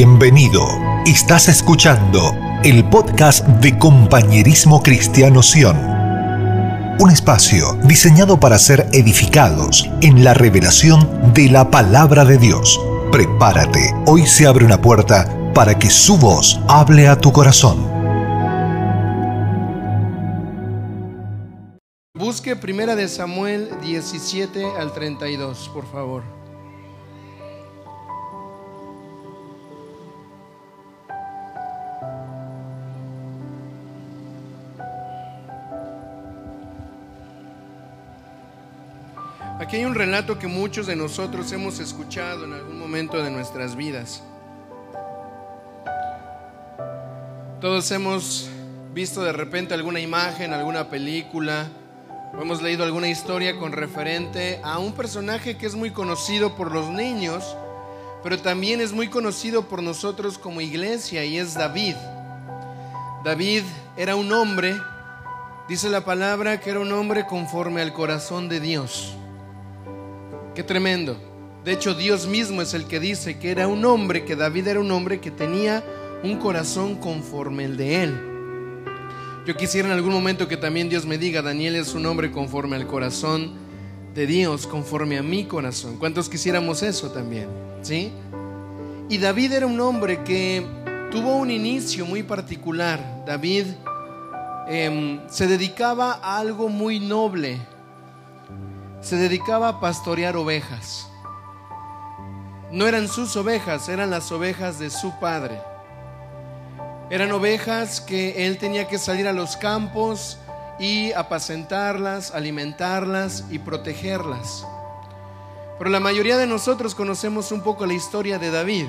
Bienvenido. Estás escuchando el podcast de Compañerismo Cristiano Sion. Un espacio diseñado para ser edificados en la revelación de la palabra de Dios. Prepárate, hoy se abre una puerta para que su voz hable a tu corazón. Busque Primera de Samuel 17 al 32, por favor. Aquí hay un relato que muchos de nosotros hemos escuchado en algún momento de nuestras vidas. Todos hemos visto de repente alguna imagen, alguna película, o hemos leído alguna historia con referente a un personaje que es muy conocido por los niños, pero también es muy conocido por nosotros como iglesia y es David. David era un hombre, dice la palabra que era un hombre conforme al corazón de Dios. Qué tremendo. De hecho, Dios mismo es el que dice que era un hombre, que David era un hombre que tenía un corazón conforme el de él. Yo quisiera en algún momento que también Dios me diga, Daniel es un hombre conforme al corazón de Dios, conforme a mi corazón. ¿Cuántos quisiéramos eso también? ¿Sí? Y David era un hombre que tuvo un inicio muy particular. David em, se dedicaba a algo muy noble se dedicaba a pastorear ovejas. No eran sus ovejas, eran las ovejas de su padre. Eran ovejas que él tenía que salir a los campos y apacentarlas, alimentarlas y protegerlas. Pero la mayoría de nosotros conocemos un poco la historia de David.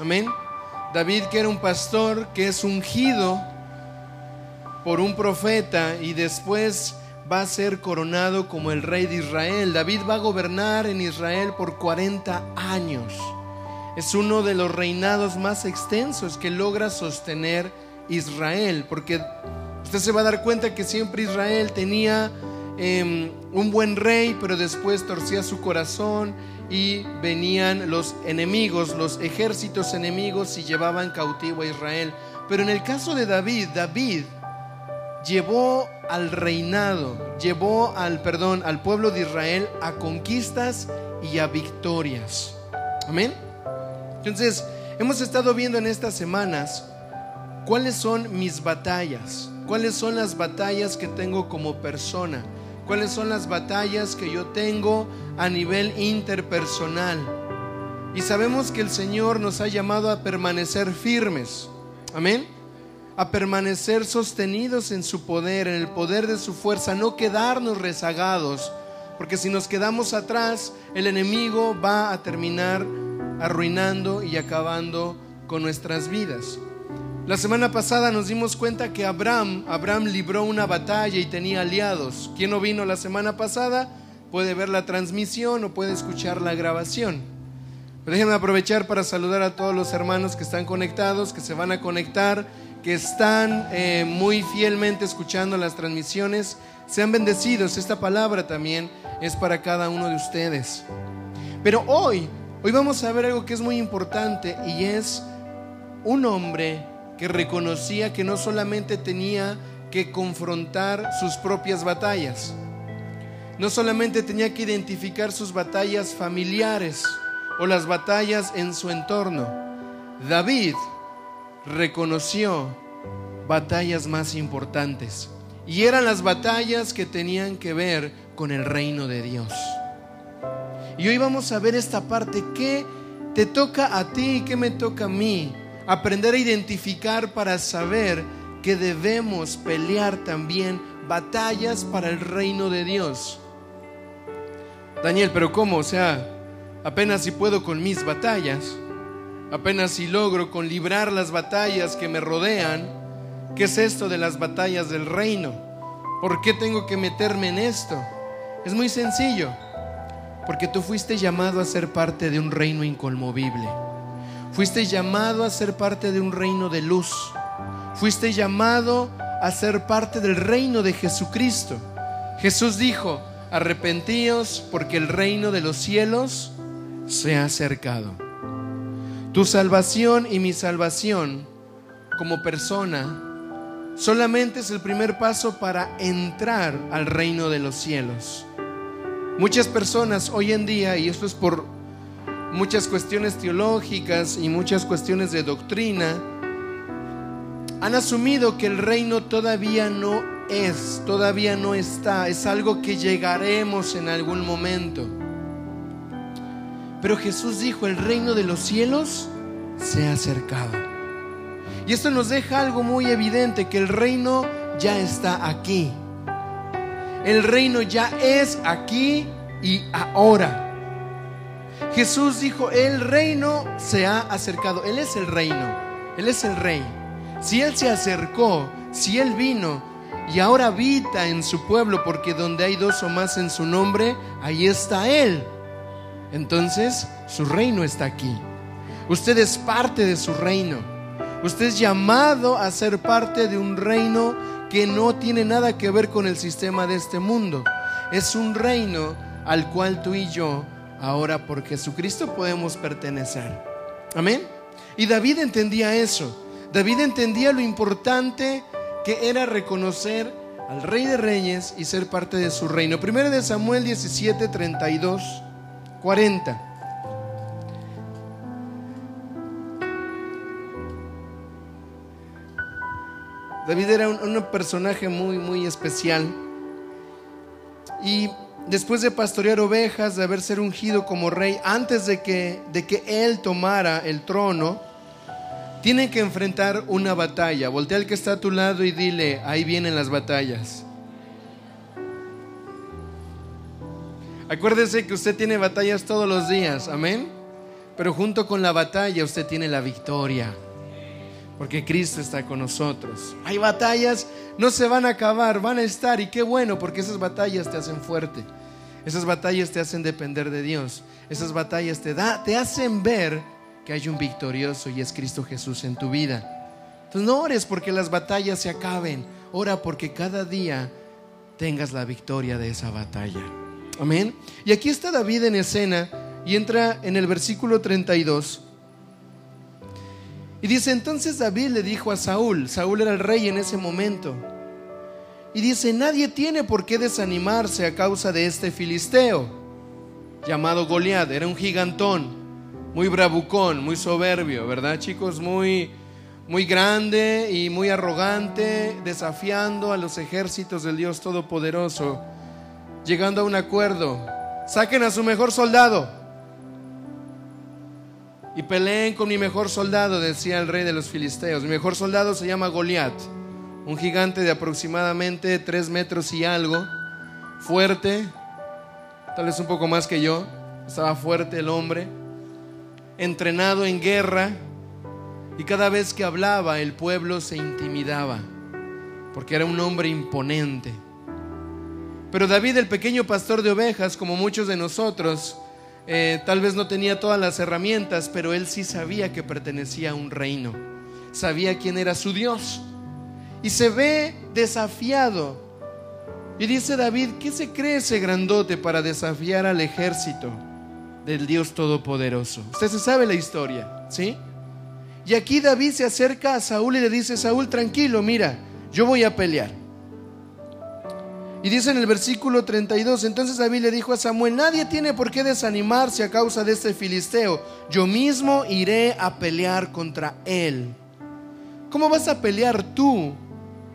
Amén. David que era un pastor que es ungido por un profeta y después va a ser coronado como el rey de Israel. David va a gobernar en Israel por 40 años. Es uno de los reinados más extensos que logra sostener Israel, porque usted se va a dar cuenta que siempre Israel tenía em, un buen rey, pero después torcía su corazón y venían los enemigos, los ejércitos enemigos y llevaban cautivo a Israel. Pero en el caso de David, David llevó al reinado, llevó al perdón al pueblo de Israel a conquistas y a victorias. Amén. Entonces, hemos estado viendo en estas semanas cuáles son mis batallas, cuáles son las batallas que tengo como persona, cuáles son las batallas que yo tengo a nivel interpersonal. Y sabemos que el Señor nos ha llamado a permanecer firmes. Amén a permanecer sostenidos en su poder, en el poder de su fuerza, no quedarnos rezagados, porque si nos quedamos atrás, el enemigo va a terminar arruinando y acabando con nuestras vidas. La semana pasada nos dimos cuenta que Abraham, Abraham libró una batalla y tenía aliados. ¿Quién no vino la semana pasada? Puede ver la transmisión o puede escuchar la grabación. Déjenme aprovechar para saludar a todos los hermanos que están conectados, que se van a conectar que están eh, muy fielmente escuchando las transmisiones, sean bendecidos. Esta palabra también es para cada uno de ustedes. Pero hoy, hoy vamos a ver algo que es muy importante y es un hombre que reconocía que no solamente tenía que confrontar sus propias batallas, no solamente tenía que identificar sus batallas familiares o las batallas en su entorno. David reconoció batallas más importantes. Y eran las batallas que tenían que ver con el reino de Dios. Y hoy vamos a ver esta parte que te toca a ti y que me toca a mí. Aprender a identificar para saber que debemos pelear también batallas para el reino de Dios. Daniel, pero ¿cómo? O sea, apenas si puedo con mis batallas apenas si logro con librar las batallas que me rodean, ¿qué es esto de las batallas del reino? ¿Por qué tengo que meterme en esto? Es muy sencillo, porque tú fuiste llamado a ser parte de un reino inconmovible. Fuiste llamado a ser parte de un reino de luz. Fuiste llamado a ser parte del reino de Jesucristo. Jesús dijo, arrepentíos porque el reino de los cielos se ha acercado. Tu salvación y mi salvación como persona solamente es el primer paso para entrar al reino de los cielos. Muchas personas hoy en día, y esto es por muchas cuestiones teológicas y muchas cuestiones de doctrina, han asumido que el reino todavía no es, todavía no está, es algo que llegaremos en algún momento. Pero Jesús dijo, el reino de los cielos se ha acercado. Y esto nos deja algo muy evidente, que el reino ya está aquí. El reino ya es aquí y ahora. Jesús dijo, el reino se ha acercado. Él es el reino, Él es el rey. Si Él se acercó, si Él vino y ahora habita en su pueblo, porque donde hay dos o más en su nombre, ahí está Él. Entonces, su reino está aquí. Usted es parte de su reino. Usted es llamado a ser parte de un reino que no tiene nada que ver con el sistema de este mundo. Es un reino al cual tú y yo ahora por Jesucristo podemos pertenecer. Amén. Y David entendía eso. David entendía lo importante que era reconocer al Rey de Reyes y ser parte de su reino. Primero de Samuel 17, 32, 40. David era un, un, personaje muy, muy especial. Y después de pastorear ovejas, de haber ser ungido como rey, antes de que, de que él tomara el trono, tienen que enfrentar una batalla. Voltea al que está a tu lado y dile, ahí vienen las batallas. Acuérdese que usted tiene batallas todos los días, amén. Pero junto con la batalla usted tiene la victoria. Porque Cristo está con nosotros. Hay batallas, no se van a acabar, van a estar. Y qué bueno, porque esas batallas te hacen fuerte. Esas batallas te hacen depender de Dios. Esas batallas te, da, te hacen ver que hay un victorioso y es Cristo Jesús en tu vida. Entonces no ores porque las batallas se acaben, ora porque cada día tengas la victoria de esa batalla. Amén. Y aquí está David en escena y entra en el versículo 32. Y dice, entonces David le dijo a Saúl, Saúl era el rey en ese momento, y dice, nadie tiene por qué desanimarse a causa de este filisteo, llamado Goliat, era un gigantón muy bravucón, muy soberbio, ¿verdad chicos? Muy, muy grande y muy arrogante, desafiando a los ejércitos del Dios Todopoderoso, llegando a un acuerdo. Saquen a su mejor soldado y peleen con mi mejor soldado, decía el rey de los filisteos. Mi mejor soldado se llama Goliat, un gigante de aproximadamente tres metros y algo, fuerte, tal vez un poco más que yo, estaba fuerte el hombre entrenado en guerra, y cada vez que hablaba el pueblo se intimidaba, porque era un hombre imponente. Pero David, el pequeño pastor de ovejas, como muchos de nosotros, eh, tal vez no tenía todas las herramientas, pero él sí sabía que pertenecía a un reino, sabía quién era su Dios, y se ve desafiado. Y dice David, ¿qué se cree ese grandote para desafiar al ejército? del Dios Todopoderoso. Usted se sabe la historia, ¿sí? Y aquí David se acerca a Saúl y le dice, Saúl, tranquilo, mira, yo voy a pelear. Y dice en el versículo 32, entonces David le dijo a Samuel, nadie tiene por qué desanimarse a causa de este filisteo, yo mismo iré a pelear contra él. ¿Cómo vas a pelear tú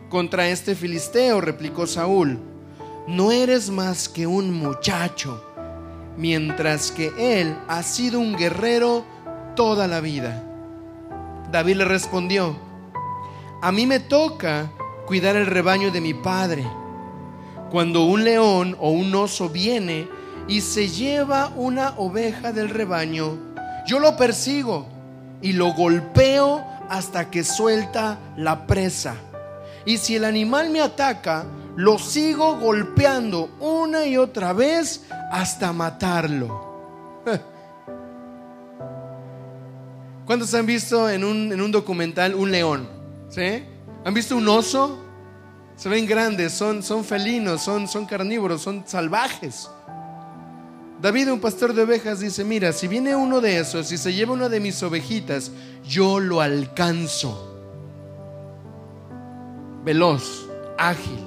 contra este filisteo? replicó Saúl. No eres más que un muchacho mientras que él ha sido un guerrero toda la vida. David le respondió, a mí me toca cuidar el rebaño de mi padre. Cuando un león o un oso viene y se lleva una oveja del rebaño, yo lo persigo y lo golpeo hasta que suelta la presa. Y si el animal me ataca, lo sigo golpeando una y otra vez hasta matarlo. ¿Cuántos han visto en un, documental un león? ¿Sí? ¿Han visto un oso? Se ven grandes, son, son felinos, son, son carnívoros, son salvajes. David, un pastor de ovejas, dice, mira, si viene uno de esos y se lleva una de mis ovejitas, yo lo alcanzo. Veloz, ágil.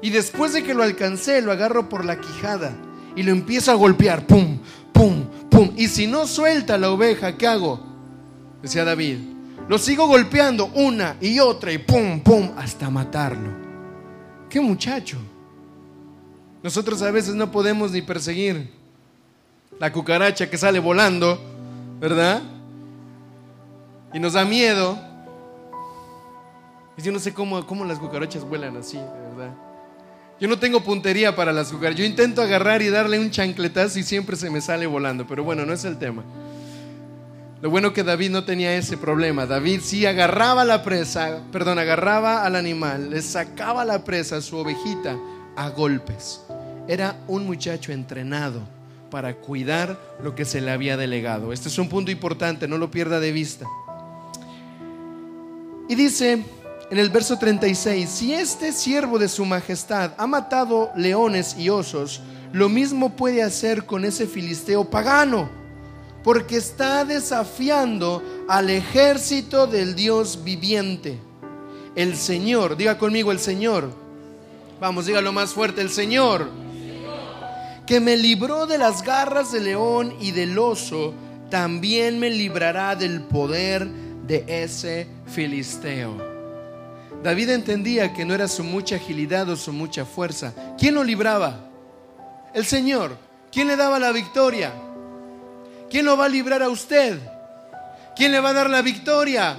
Y después de que lo alcancé, lo agarro por la quijada y lo empiezo a golpear. Pum, pum, pum. Y si no suelta la oveja, ¿qué hago? Decía David. Lo sigo golpeando una y otra y pum, pum, hasta matarlo. ¿Qué muchacho? Nosotros a veces no podemos ni perseguir la cucaracha que sale volando, ¿verdad? Y nos da miedo. Y yo no sé cómo, cómo las cucarachas vuelan así, ¿verdad? Yo no tengo puntería para las cucarachas. Yo intento agarrar y darle un chancletazo y siempre se me sale volando. Pero bueno, no es el tema. Lo bueno que David no tenía ese problema. David sí agarraba la presa, perdón, agarraba al animal, le sacaba la presa, a su ovejita, a golpes. Era un muchacho entrenado para cuidar lo que se le había delegado. Este es un punto importante, no lo pierda de vista. Y dice, en el verso 36, si este siervo de su majestad ha matado leones y osos, lo mismo puede hacer con ese filisteo pagano, porque está desafiando al ejército del Dios viviente. El Señor, diga conmigo el Señor. Vamos, dígalo más fuerte, el Señor. Que me libró de las garras del león y del oso, también me librará del poder de ese filisteo. David entendía que no era su mucha agilidad o su mucha fuerza. ¿Quién lo libraba? El Señor. ¿Quién le daba la victoria? ¿Quién lo va a librar a usted? ¿Quién le va a dar la victoria?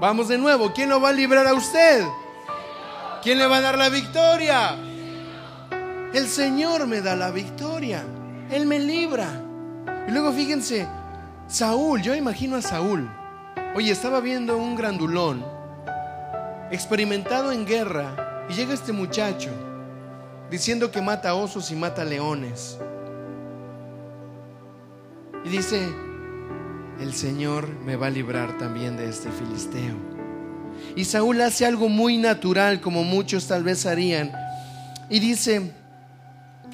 Vamos de nuevo. ¿Quién lo va a librar a usted? ¿Quién le va a dar la victoria? El Señor me da la victoria. Él me libra. Y luego fíjense, Saúl, yo imagino a Saúl. Oye, estaba viendo un grandulón, experimentado en guerra, y llega este muchacho diciendo que mata osos y mata leones. Y dice, el Señor me va a librar también de este filisteo. Y Saúl hace algo muy natural, como muchos tal vez harían. Y dice,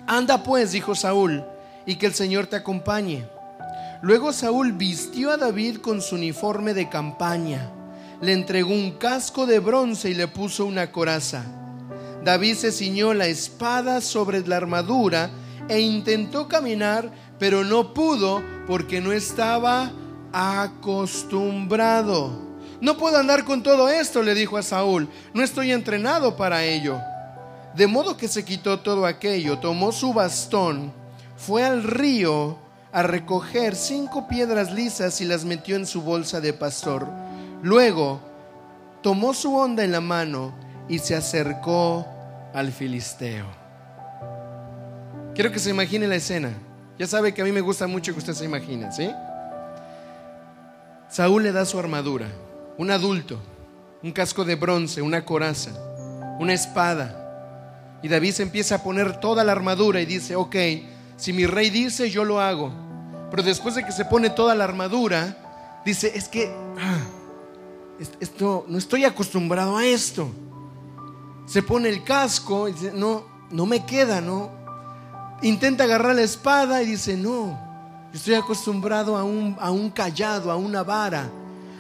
anda pues, dijo Saúl, y que el Señor te acompañe. Luego Saúl vistió a David con su uniforme de campaña, le entregó un casco de bronce y le puso una coraza. David se ciñó la espada sobre la armadura e intentó caminar, pero no pudo porque no estaba acostumbrado. No puedo andar con todo esto, le dijo a Saúl, no estoy entrenado para ello. De modo que se quitó todo aquello, tomó su bastón, fue al río, a recoger cinco piedras lisas y las metió en su bolsa de pastor. Luego tomó su onda en la mano y se acercó al filisteo. Quiero que se imagine la escena. Ya sabe que a mí me gusta mucho que usted se imagine, ¿sí? Saúl le da su armadura, un adulto, un casco de bronce, una coraza, una espada. Y David se empieza a poner toda la armadura y dice, ok, si mi rey dice, yo lo hago. Pero después de que se pone toda la armadura, dice, es que ah, esto no estoy acostumbrado a esto. Se pone el casco y dice, no, no me queda, no. Intenta agarrar la espada y dice, no, estoy acostumbrado a un, a un callado, a una vara,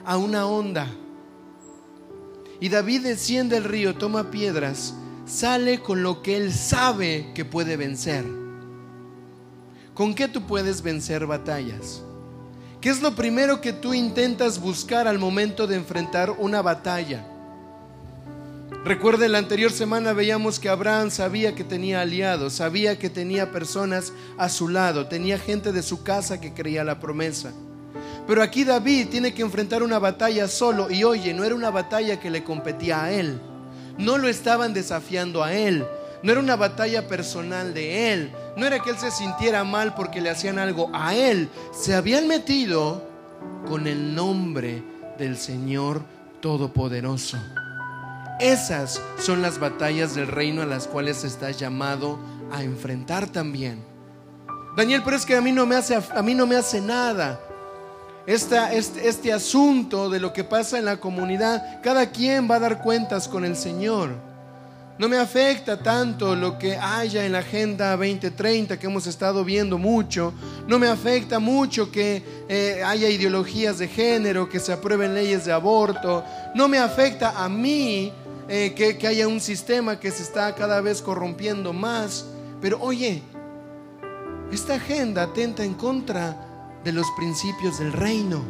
a una onda. Y David desciende el río, toma piedras, sale con lo que él sabe que puede vencer. ¿Con qué tú puedes vencer batallas? ¿Qué es lo primero que tú intentas buscar al momento de enfrentar una batalla? Recuerda, la anterior semana veíamos que Abraham sabía que tenía aliados, sabía que tenía personas a su lado, tenía gente de su casa que creía la promesa. Pero aquí David tiene que enfrentar una batalla solo y oye, no era una batalla que le competía a él, no lo estaban desafiando a él, no era una batalla personal de él, no era que él se sintiera mal porque le hacían algo a él, se habían metido con el nombre del Señor Todopoderoso. Esas son las batallas del reino a las cuales estás llamado a enfrentar también. Daniel, pero es que a mí no me hace, a mí no me hace nada. este, este asunto de lo que pasa en la comunidad, cada quien va a dar cuentas con el Señor. No me afecta tanto lo que haya en la Agenda 2030 que hemos estado viendo mucho. No me afecta mucho que eh, haya ideologías de género, que se aprueben leyes de aborto. No me afecta a mí eh, que, que haya un sistema que se está cada vez corrompiendo más. Pero oye, esta agenda atenta en contra de los principios del reino.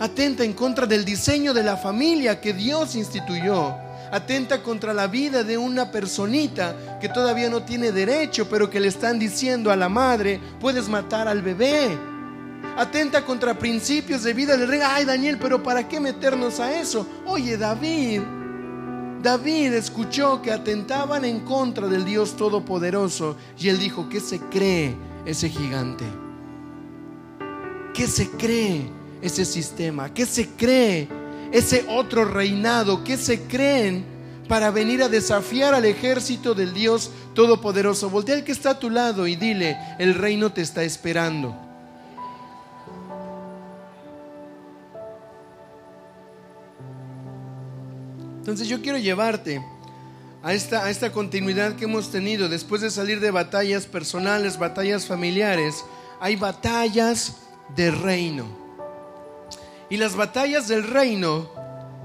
Atenta en contra del diseño de la familia que Dios instituyó atenta contra la vida de una personita que todavía no tiene derecho, pero que le están diciendo a la madre, puedes matar al bebé. Atenta contra principios de vida del rey. Ay, Daniel, pero ¿para qué meternos a eso? Oye, David, David escuchó que atentaban en contra del Dios Todopoderoso y él dijo, ¿qué se cree ese gigante? ¿Qué se cree ese sistema? ¿Qué se cree ese otro reinado que se creen para venir a desafiar al ejército del Dios Todopoderoso. Voltea al que está a tu lado y dile, el reino te está esperando. Entonces yo quiero llevarte a esta, a esta continuidad que hemos tenido después de salir de batallas personales, batallas familiares. Hay batallas de reino. Y las batallas del reino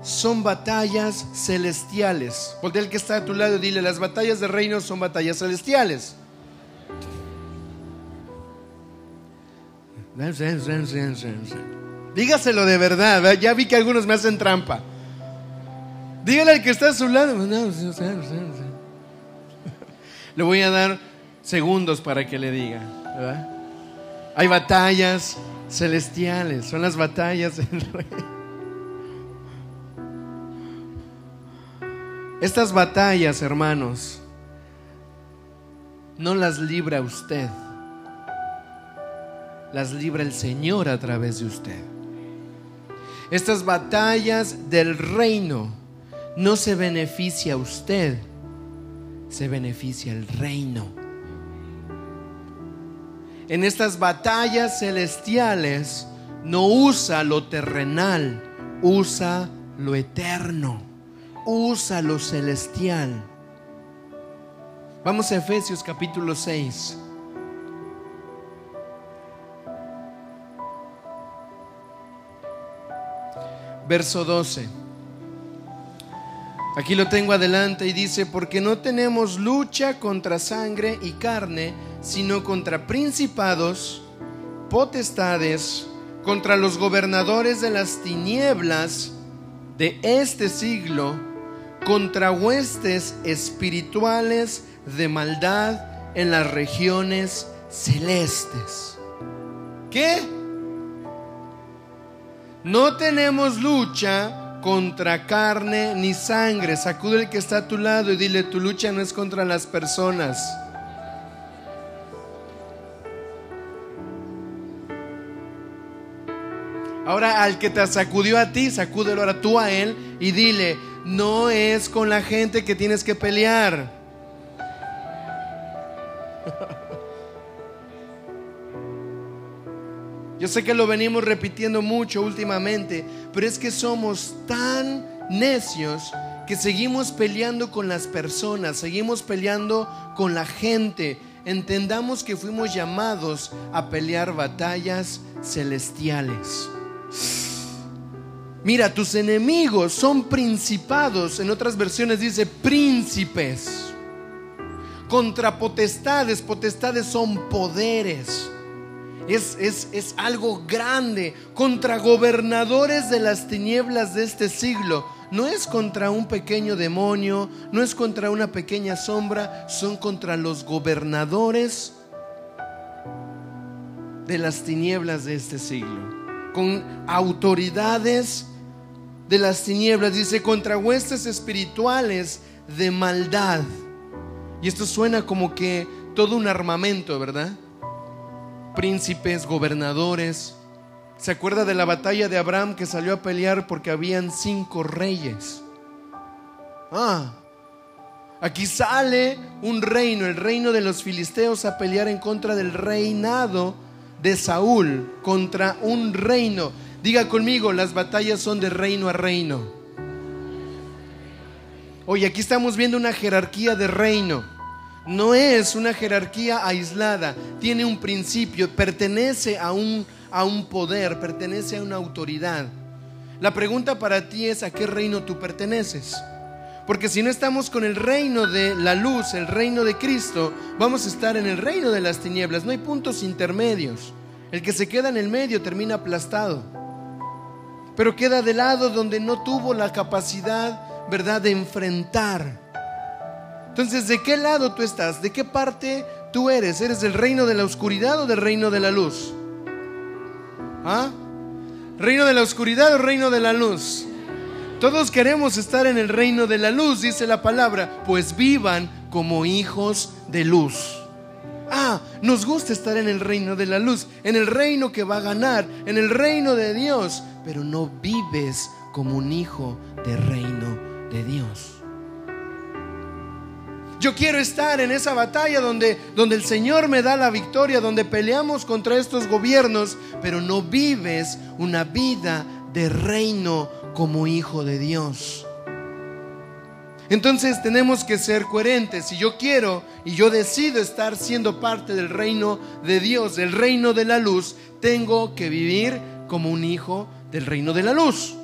son batallas celestiales. Porque el que está a tu lado, dile, las batallas del reino son batallas celestiales. Dígaselo de verdad, ya vi que algunos me hacen trampa. Dígale al que está a su lado. Le voy a dar segundos para que le diga. Hay batallas celestiales, son las batallas del rey. Estas batallas, hermanos, no las libra usted, las libra el Señor a través de usted. Estas batallas del reino no se beneficia usted, se beneficia el reino en estas batallas celestiales no usa lo terrenal, usa lo eterno, usa lo celestial. Vamos a Efesios capítulo 6. Verso 12. Aquí lo tengo adelante y dice, porque no tenemos lucha contra sangre y carne, sino contra principados, potestades, contra los gobernadores de las tinieblas de este siglo, contra huestes espirituales de maldad en las regiones celestes. ¿Qué? No tenemos lucha contra carne ni sangre. Sacude el que está a tu lado y dile, tu lucha no es contra las personas Ahora al que te sacudió a ti, sacúdelo ahora tú a él y dile, no es con la gente que tienes que pelear. Yo sé que lo venimos repitiendo mucho últimamente, pero es que somos tan necios que seguimos peleando con las personas, seguimos peleando con la gente. Entendamos que fuimos llamados a pelear batallas celestiales. Mira, tus enemigos son principados, en otras versiones dice príncipes, contra potestades, potestades son poderes. Es, es, es, algo grande contra gobernadores de las tinieblas de este siglo. No es contra un pequeño demonio, no es contra una pequeña sombra, son contra los gobernadores de las tinieblas de este siglo con autoridades de las tinieblas, dice, contra huestes espirituales de maldad. Y esto suena como que todo un armamento, ¿verdad? Príncipes, gobernadores. ¿Se acuerda de la batalla de Abraham que salió a pelear porque habían cinco reyes? Ah, aquí sale un reino, el reino de los filisteos, a pelear en contra del reinado de Saúl contra un reino. Diga conmigo, las batallas son de reino a reino. Oye, aquí estamos viendo una jerarquía de reino. No es una jerarquía aislada, tiene un principio, pertenece a un, a un poder, pertenece a una autoridad. La pregunta para ti es, ¿a qué reino tú perteneces? Porque si no estamos con el reino de la luz, el reino de Cristo, vamos a estar en el reino de las tinieblas. No hay puntos intermedios. El que se queda en el medio termina aplastado. Pero queda de lado donde no tuvo la capacidad, ¿verdad?, de enfrentar entonces, ¿de qué lado tú estás? ¿De qué parte tú eres? ¿Eres del reino de la oscuridad o del reino de la luz? ¿Ah? ¿Reino de la oscuridad o reino de la luz? Todos queremos estar en el reino de la luz, dice la palabra, pues vivan como hijos de luz. Ah, nos gusta estar en el reino de la luz, en el reino que va a ganar, en el reino de Dios, pero no vives como un hijo del reino de Dios. Yo quiero estar en esa batalla donde, donde el Señor me da la victoria, donde peleamos contra estos gobiernos, pero no vives una vida de reino como hijo de Dios. Entonces tenemos que ser coherentes. Si yo quiero y yo decido estar siendo parte del reino de Dios, del reino de la luz, tengo que vivir como un hijo del reino de la luz.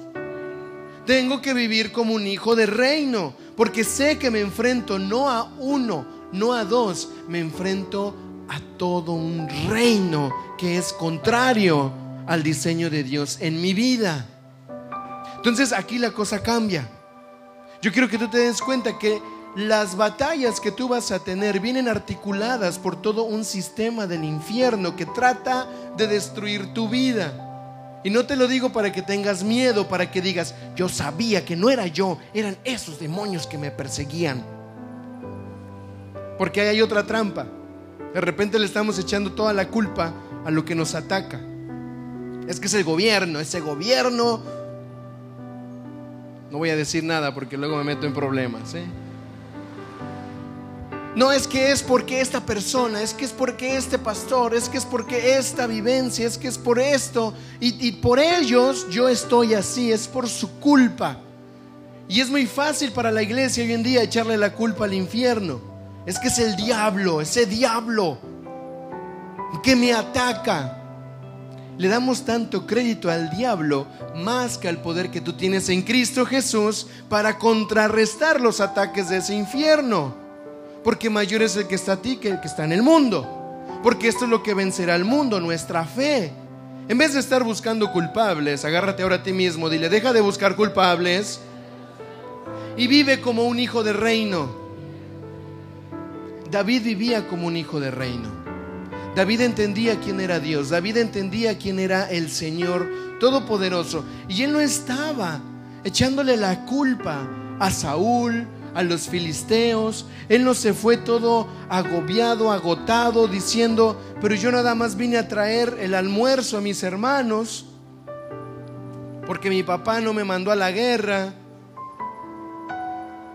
Tengo que vivir como un hijo de reino porque sé que me enfrento no a uno, no a dos, me enfrento a todo un reino que es contrario al diseño de Dios en mi vida. Entonces aquí la cosa cambia. Yo quiero que tú te des cuenta que las batallas que tú vas a tener vienen articuladas por todo un sistema del infierno que trata de destruir tu vida. Y no te lo digo para que tengas miedo, para que digas, yo sabía que no era yo, eran esos demonios que me perseguían. Porque hay otra trampa. De repente le estamos echando toda la culpa a lo que nos ataca. Es que es el gobierno, ese gobierno... No voy a decir nada porque luego me meto en problemas. ¿eh? No es que es porque esta persona, es que es porque este pastor, es que es porque esta vivencia, es que es por esto. Y, por ellos yo estoy así, es por su culpa. Y es muy fácil para la iglesia hoy en día echarle la culpa al infierno. Es que es el diablo, ese diablo que me ataca. Le damos tanto crédito al diablo más que al poder que tú tienes en Cristo Jesús para contrarrestar los ataques de ese infierno. Porque mayor es el que está a ti que el que está en el mundo. Porque esto es lo que vencerá al mundo, nuestra fe. En vez de estar buscando culpables, agárrate ahora a ti mismo, dile, deja de buscar culpables y vive como un hijo de reino. David vivía como un hijo de reino. David entendía quién era Dios, David entendía quién era el Señor Todopoderoso. Y él no estaba echándole la culpa a Saúl, a los filisteos. Él no se fue todo agobiado, agotado, diciendo, pero yo nada más vine a traer el almuerzo a mis hermanos, porque mi papá no me mandó a la guerra,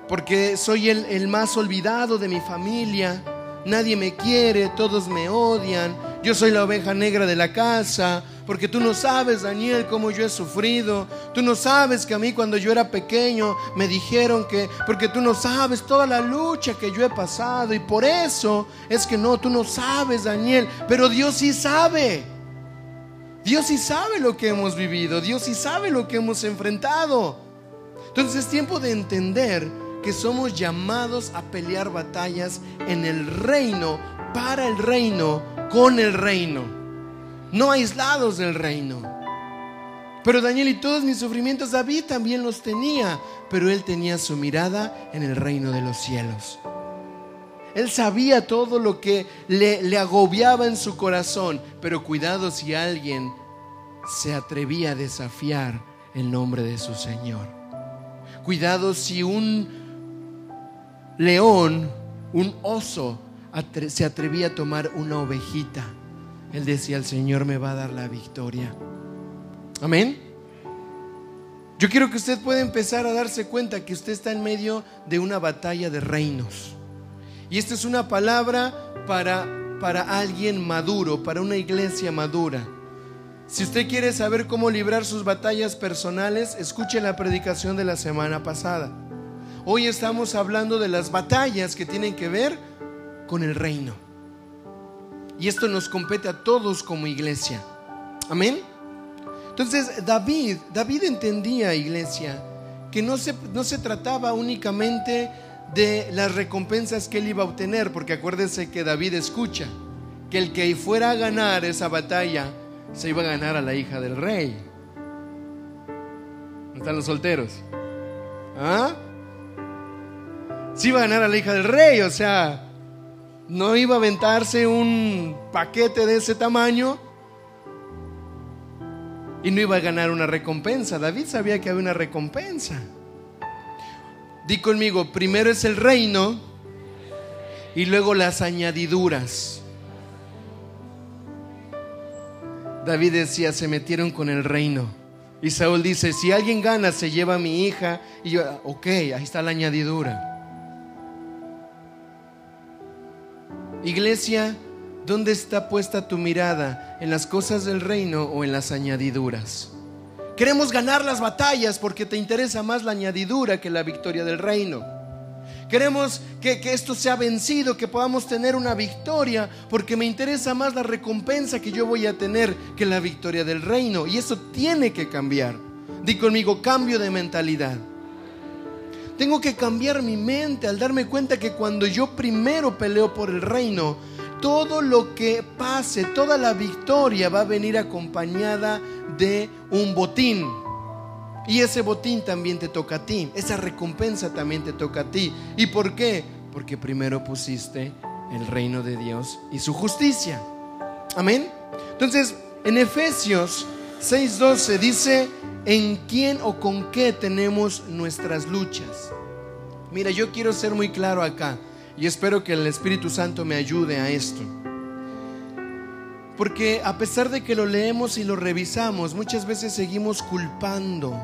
porque soy el, el más olvidado de mi familia, nadie me quiere, todos me odian, yo soy la oveja negra de la casa, porque tú no sabes, Daniel, cómo yo he sufrido. Tú no sabes que a mí cuando yo era pequeño me dijeron que, porque tú no sabes toda la lucha que yo he pasado. Y por eso es que no, tú no sabes, Daniel. Pero Dios sí sabe. Dios sí sabe lo que hemos vivido. Dios sí sabe lo que hemos enfrentado. Entonces es tiempo de entender que somos llamados a pelear batallas en el reino, para el reino, con el reino no aislados del reino. Pero Daniel y todos mis sufrimientos, David también los tenía, pero él tenía su mirada en el reino de los cielos. Él sabía todo lo que le, agobiaba en su corazón, pero cuidado si alguien se atrevía a desafiar el nombre de su Señor. Cuidado si un león, un oso, se atrevía a tomar una ovejita él decía, el Señor me va a dar la victoria. Amén. Yo quiero que usted pueda empezar a darse cuenta que usted está en medio de una batalla de reinos. Y esta es una palabra para, para alguien maduro, para una iglesia madura. Si usted quiere saber cómo librar sus batallas personales, escuche la predicación de la semana pasada. Hoy estamos hablando de las batallas que tienen que ver con el reino. Y esto nos compete a todos como iglesia. Amén. Entonces David, David entendía, iglesia, que no se, no se trataba únicamente de las recompensas que él iba a obtener, porque acuérdense que David escucha que el que fuera a ganar esa batalla se iba a ganar a la hija del rey. ¿Están los solteros? ¿Ah? Se iba a ganar a la hija del rey, o sea, no iba a aventarse un paquete de ese tamaño y no iba a ganar una recompensa. David sabía que había una recompensa. Di conmigo, primero es el reino y luego las añadiduras. David decía, se metieron con el reino. Y Saúl dice, si alguien gana, se lleva mi hija. Y yo, ok, ahí está la añadidura. Iglesia, ¿dónde está puesta tu mirada? ¿En las cosas del reino o en las añadiduras? Queremos ganar las batallas porque te interesa más la añadidura que la victoria del reino. Queremos que, esto sea vencido, que podamos tener una victoria, porque me interesa más la recompensa que yo voy a tener que la victoria del reino. Y eso tiene que cambiar. Di conmigo, cambio de mentalidad. Tengo que cambiar mi mente al darme cuenta que cuando yo primero peleo por el reino, todo lo que pase, toda la victoria va a venir acompañada de un botín. Y ese botín también te toca a ti, esa recompensa también te toca a ti. ¿Y por qué? Porque primero pusiste el reino de Dios y su justicia. Amén. Entonces, en Efesios 6:12 dice, ¿en quién o con qué tenemos nuestras luchas? Mira, yo quiero ser muy claro acá y espero que el Espíritu Santo me ayude a esto. Porque a pesar de que lo leemos y lo revisamos, muchas veces seguimos culpando.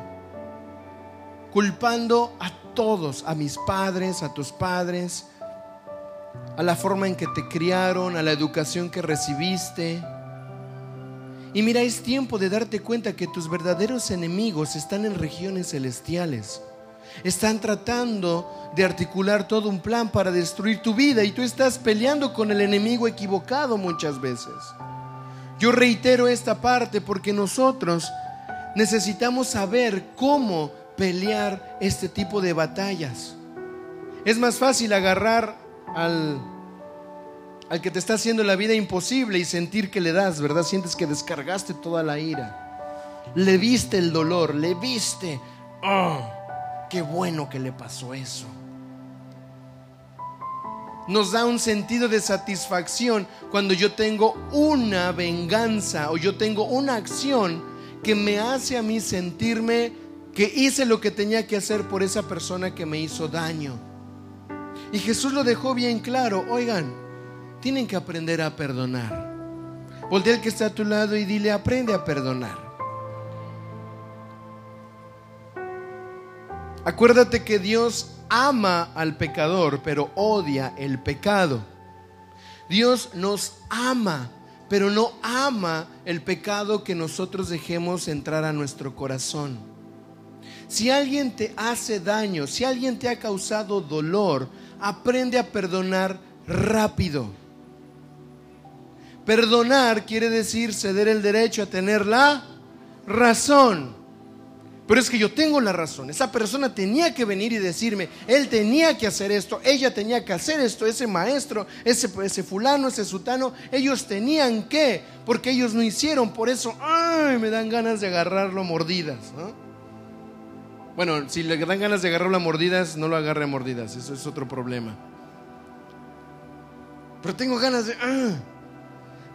Culpando a todos, a mis padres, a tus padres, a la forma en que te criaron, a la educación que recibiste. Y mira, es tiempo de darte cuenta que tus verdaderos enemigos están en regiones celestiales. Están tratando de articular todo un plan para destruir tu vida y tú estás peleando con el enemigo equivocado muchas veces. Yo reitero esta parte porque nosotros necesitamos saber cómo pelear este tipo de batallas. Es más fácil agarrar al, al que te está haciendo la vida imposible y sentir que le das, ¿verdad? Sientes que descargaste toda la ira. Le viste el dolor, le viste. Oh, qué bueno que le pasó eso nos da un sentido de satisfacción cuando yo tengo una venganza o yo tengo una acción que me hace a mí sentirme que hice lo que tenía que hacer por esa persona que me hizo daño. Y Jesús lo dejó bien claro, oigan, tienen que aprender a perdonar. Voltea al que está a tu lado y dile, aprende a perdonar. Acuérdate que Dios ama al pecador, pero odia el pecado. Dios nos ama, pero no ama el pecado que nosotros dejemos entrar a nuestro corazón. Si alguien te hace daño, si alguien te ha causado dolor, aprende a perdonar rápido. Perdonar quiere decir ceder el derecho a tener la razón. Pero es que yo tengo la razón. Esa persona tenía que venir y decirme, él tenía que hacer esto, ella tenía que hacer esto, ese maestro, ese, fulano, ese sutano, ellos tenían que, porque ellos no hicieron. Por eso, ay, me dan ganas de agarrarlo a mordidas. Bueno, si le dan ganas de agarrarlo a mordidas, no lo agarre a mordidas, eso es otro problema. Pero tengo ganas de... Ah.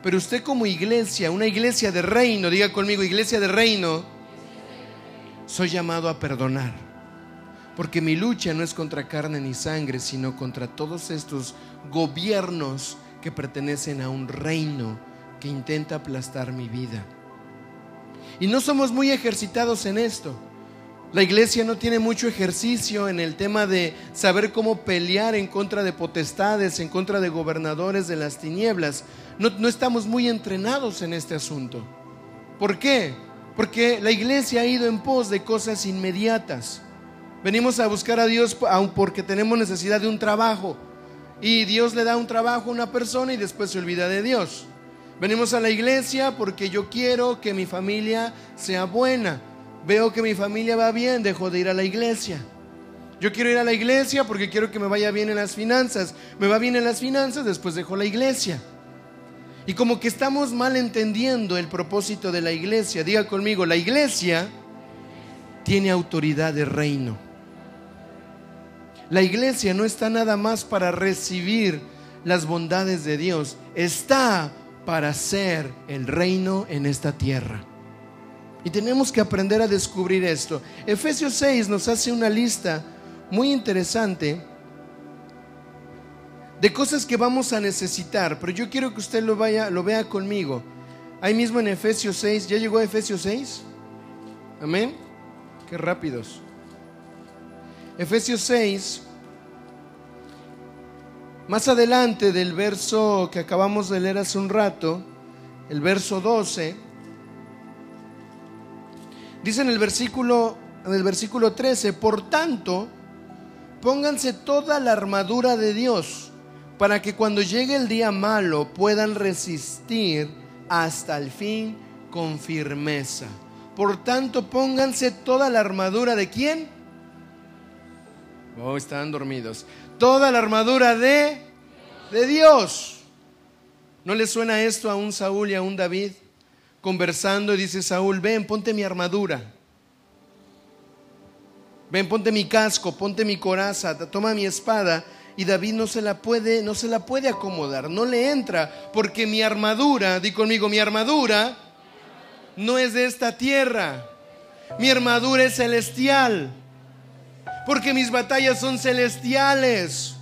Pero usted como iglesia, una iglesia de reino, diga conmigo, iglesia de reino, soy llamado a perdonar. Porque mi lucha no es contra carne ni sangre, sino contra todos estos gobiernos que pertenecen a un reino que intenta aplastar mi vida. Y no somos muy ejercitados en esto. La iglesia no tiene mucho ejercicio en el tema de saber cómo pelear en contra de potestades, en contra de gobernadores de las tinieblas. No, estamos muy entrenados en este asunto. ¿Por qué? Porque la iglesia ha ido en pos de cosas inmediatas, Venimos a buscar a Dios porque tenemos necesidad de un trabajo. Y Dios le da un trabajo a una persona y después se olvida de Dios. Venimos a la iglesia porque yo quiero que mi familia sea buena. Veo que mi familia va bien, dejo de ir a la iglesia. Yo quiero ir a la iglesia porque quiero que me vaya bien en las finanzas. Me va bien en las finanzas, después dejo la iglesia. Y como que estamos mal entendiendo el propósito de la iglesia. Diga conmigo, la iglesia tiene autoridad de reino. La iglesia no está nada más para recibir las bondades de Dios, está para ser el reino en esta tierra. Y tenemos que aprender a descubrir esto. Efesios 6 nos hace una lista muy interesante de cosas que vamos a necesitar, pero yo quiero que usted lo vaya, lo vea conmigo. Ahí mismo en Efesios 6, ¿ya llegó a Efesios 6? Amén. Qué rápidos. Efesios 6, más adelante del verso que acabamos de leer hace un rato, el verso 12, dice en el versículo, en el versículo 13, por tanto, pónganse toda la armadura de Dios para que cuando llegue el día malo puedan resistir hasta el fin con firmeza. Por tanto, pónganse toda la armadura de quién? Oh, están dormidos. Toda la armadura de de Dios. ¿No le suena esto a un Saúl y a un David conversando y dice Saúl, "Ven, ponte mi armadura." Ven, ponte mi casco, ponte mi coraza, toma mi espada y David no se la puede, no se la puede acomodar, no le entra, porque mi armadura, di conmigo, mi armadura no es de esta tierra. Mi armadura es celestial. Porque mis batallas son celestiales.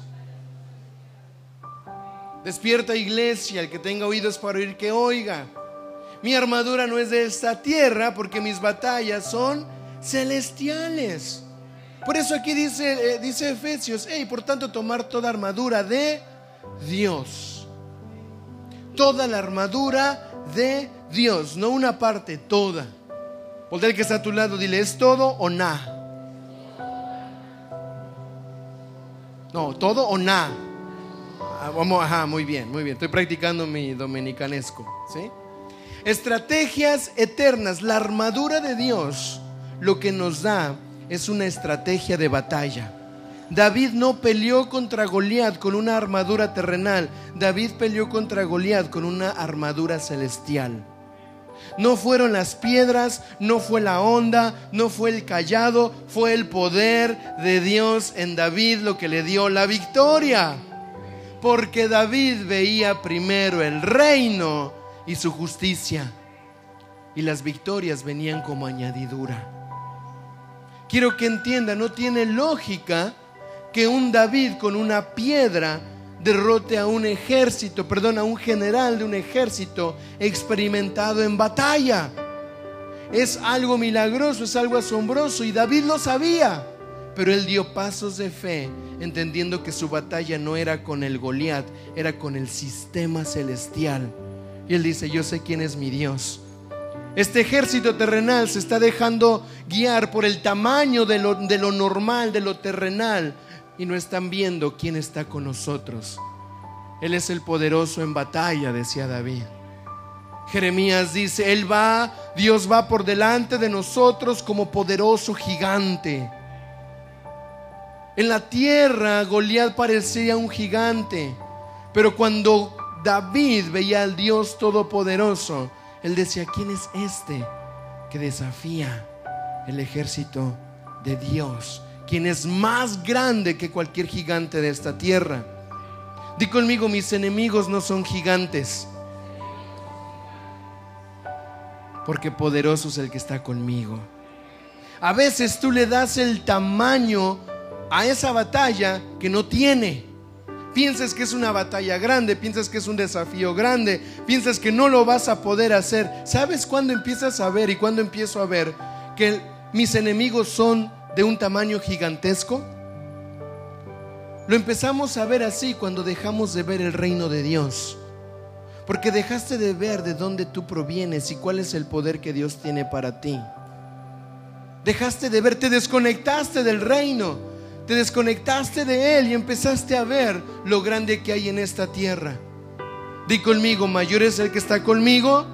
Despierta iglesia, el que tenga oídos para oír que oiga. Mi armadura no es de esta tierra porque mis batallas son celestiales. Por eso aquí dice, eh, dice Efesios, hey, por tanto tomar toda armadura de Dios. Toda la armadura de Dios, no una parte, toda. Voltea el que está a tu lado, dile, ¿es todo o nada? No, todo o nada. Ah, vamos, ajá, muy bien, muy bien. Estoy practicando mi dominicanesco, ¿sí? Estrategias eternas, la armadura de Dios, lo que nos da es una estrategia de batalla. David no peleó contra Goliat con una armadura terrenal, David peleó contra Goliat con una armadura celestial. No fueron las piedras, no fue la onda, no fue el callado, fue el poder de Dios en David lo que le dio la victoria. Porque David veía primero el reino y su justicia. Y las victorias venían como añadidura. Quiero que entienda, no tiene lógica que un David con una piedra derrote a un ejército, perdón, a un general de un ejército experimentado en batalla. Es algo milagroso, es algo asombroso y David lo sabía, pero él dio pasos de fe entendiendo que su batalla no era con el Goliat, era con el sistema celestial. Y él dice, yo sé quién es mi Dios. Este ejército terrenal se está dejando guiar por el tamaño de lo, de lo normal, de lo terrenal, y no están viendo quién está con nosotros. Él es el poderoso en batalla, decía David. Jeremías dice, Él va, Dios va por delante de nosotros como poderoso gigante. En la tierra Goliat parecía un gigante, pero cuando David veía al Dios todopoderoso, él decía, ¿quién es este que desafía el ejército de Dios? quien es más grande que cualquier gigante de esta tierra. Di conmigo, mis enemigos no son gigantes, porque poderoso es el que está conmigo. A veces tú le das el tamaño a esa batalla que no tiene. Piensas que es una batalla grande, piensas que es un desafío grande, piensas que no lo vas a poder hacer. ¿Sabes cuándo empiezas a ver y cuándo empiezo a ver que mis enemigos son de un tamaño gigantesco? Lo empezamos a ver así cuando dejamos de ver el reino de Dios. Porque dejaste de ver de dónde tú provienes y cuál es el poder que Dios tiene para ti. Dejaste de ver, te desconectaste del reino, te desconectaste de Él y empezaste a ver lo grande que hay en esta tierra. Di conmigo, mayor es el que está conmigo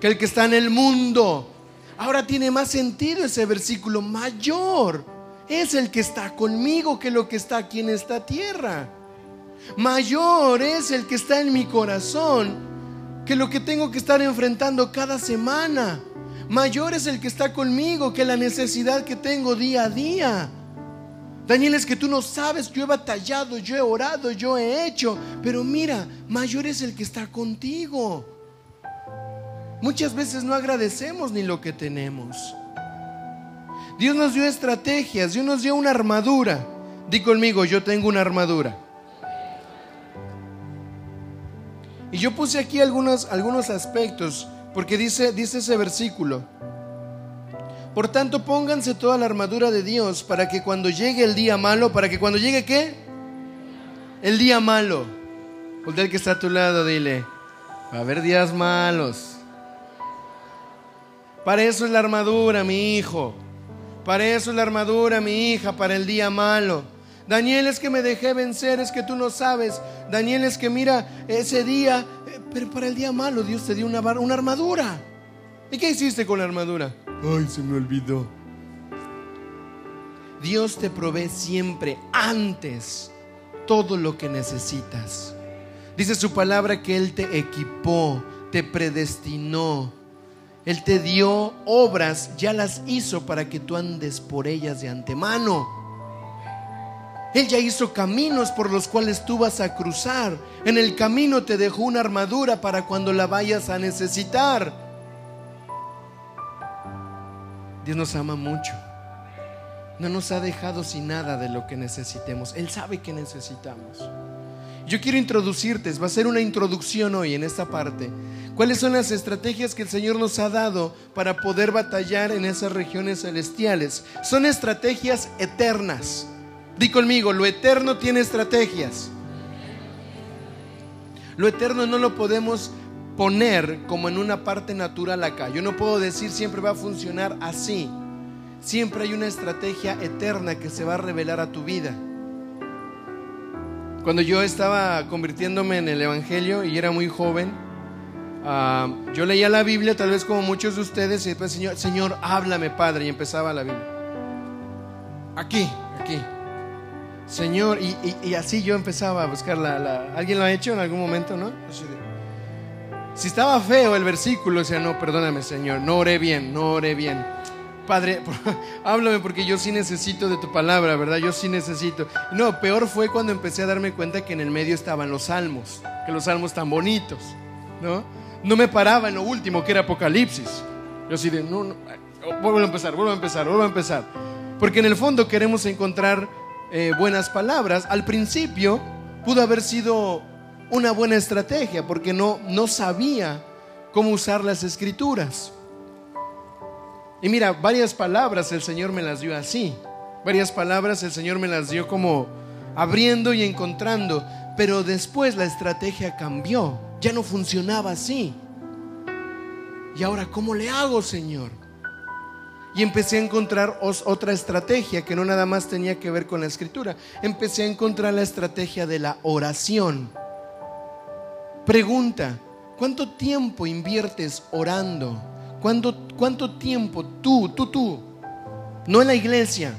que el que está en el mundo. Ahora tiene más sentido ese versículo. Mayor es el que está conmigo que lo que está aquí en esta tierra. Mayor es el que está en mi corazón que lo que tengo que estar enfrentando cada semana. Mayor es el que está conmigo que la necesidad que tengo día a día. Daniel, es que tú no sabes, yo he batallado, yo he orado, yo he hecho, pero mira, mayor es el que está contigo. Muchas veces no agradecemos ni lo que tenemos. Dios nos dio estrategias, Dios nos dio una armadura. Di conmigo, yo tengo una armadura. Y yo puse aquí algunos, algunos aspectos, porque dice, dice ese versículo. Por tanto, pónganse toda la armadura de Dios para que cuando llegue el día malo, para que cuando llegue qué? El día malo. Voltea el que está a tu lado, dile, va a haber días malos. Para eso es la armadura, mi hijo. Para eso es la armadura, mi hija, para el día malo. Daniel es que me dejé vencer, es que tú no sabes. Daniel es que mira, ese día, eh, pero para el día malo Dios te dio una, una armadura. ¿Y qué hiciste con la armadura? Ay, se me olvidó. Dios te provee siempre antes todo lo que necesitas. Dice su palabra que Él te equipó, te predestinó. Él te dio obras, ya las hizo para que tú andes por ellas de antemano. Él ya hizo caminos por los cuales tú vas a cruzar. En el camino te dejó una armadura para cuando la vayas a necesitar. Dios nos ama mucho. No nos ha dejado sin nada de lo que necesitemos. Él sabe que necesitamos. Yo quiero introducirte, va a ser una introducción hoy en esta parte. ¿Cuáles son las estrategias que el Señor nos ha dado para poder batallar en esas regiones celestiales? Son estrategias eternas. Di conmigo, lo eterno tiene estrategias. Lo eterno no lo podemos poner como en una parte natural acá. Yo no puedo decir siempre va a funcionar así. Siempre hay una estrategia eterna que se va a revelar a tu vida. Cuando yo estaba convirtiéndome en el Evangelio y era muy joven, ah, yo leía la Biblia, tal vez como muchos de ustedes, y después, Señor, Señor, háblame, Padre, y empezaba la Biblia. Aquí, aquí. Señor, y, así yo empezaba a buscar la, ¿Alguien lo ha hecho en algún momento, no? Si estaba feo el versículo, decía, no, perdóname Señor, no oré bien, no oré bien. Padre, háblame porque yo sí necesito de tu palabra, ¿verdad? Yo sí necesito. No, peor fue cuando empecé a darme cuenta que en el medio estaban los salmos, que los salmos tan bonitos, ¿no? No me paraba en lo último, que era Apocalipsis. Yo así de, no, no, vuelvo a empezar, vuelvo a empezar, vuelvo a empezar. Porque en el fondo queremos encontrar eh, buenas palabras. Al principio pudo haber sido una buena estrategia porque no, no sabía cómo usar las escrituras. Y mira, varias palabras el Señor me las dio así. Varias palabras el Señor me las dio como abriendo y encontrando. Pero después la estrategia cambió. Ya no funcionaba así. Y ahora, ¿cómo le hago, Señor? Y empecé a encontrar otra estrategia que no nada más tenía que ver con la escritura. Empecé a encontrar la estrategia de la oración. Pregunta, ¿cuánto tiempo inviertes orando? ¿Cuánto, ¿Cuánto tiempo tú, tú, tú? No en la iglesia,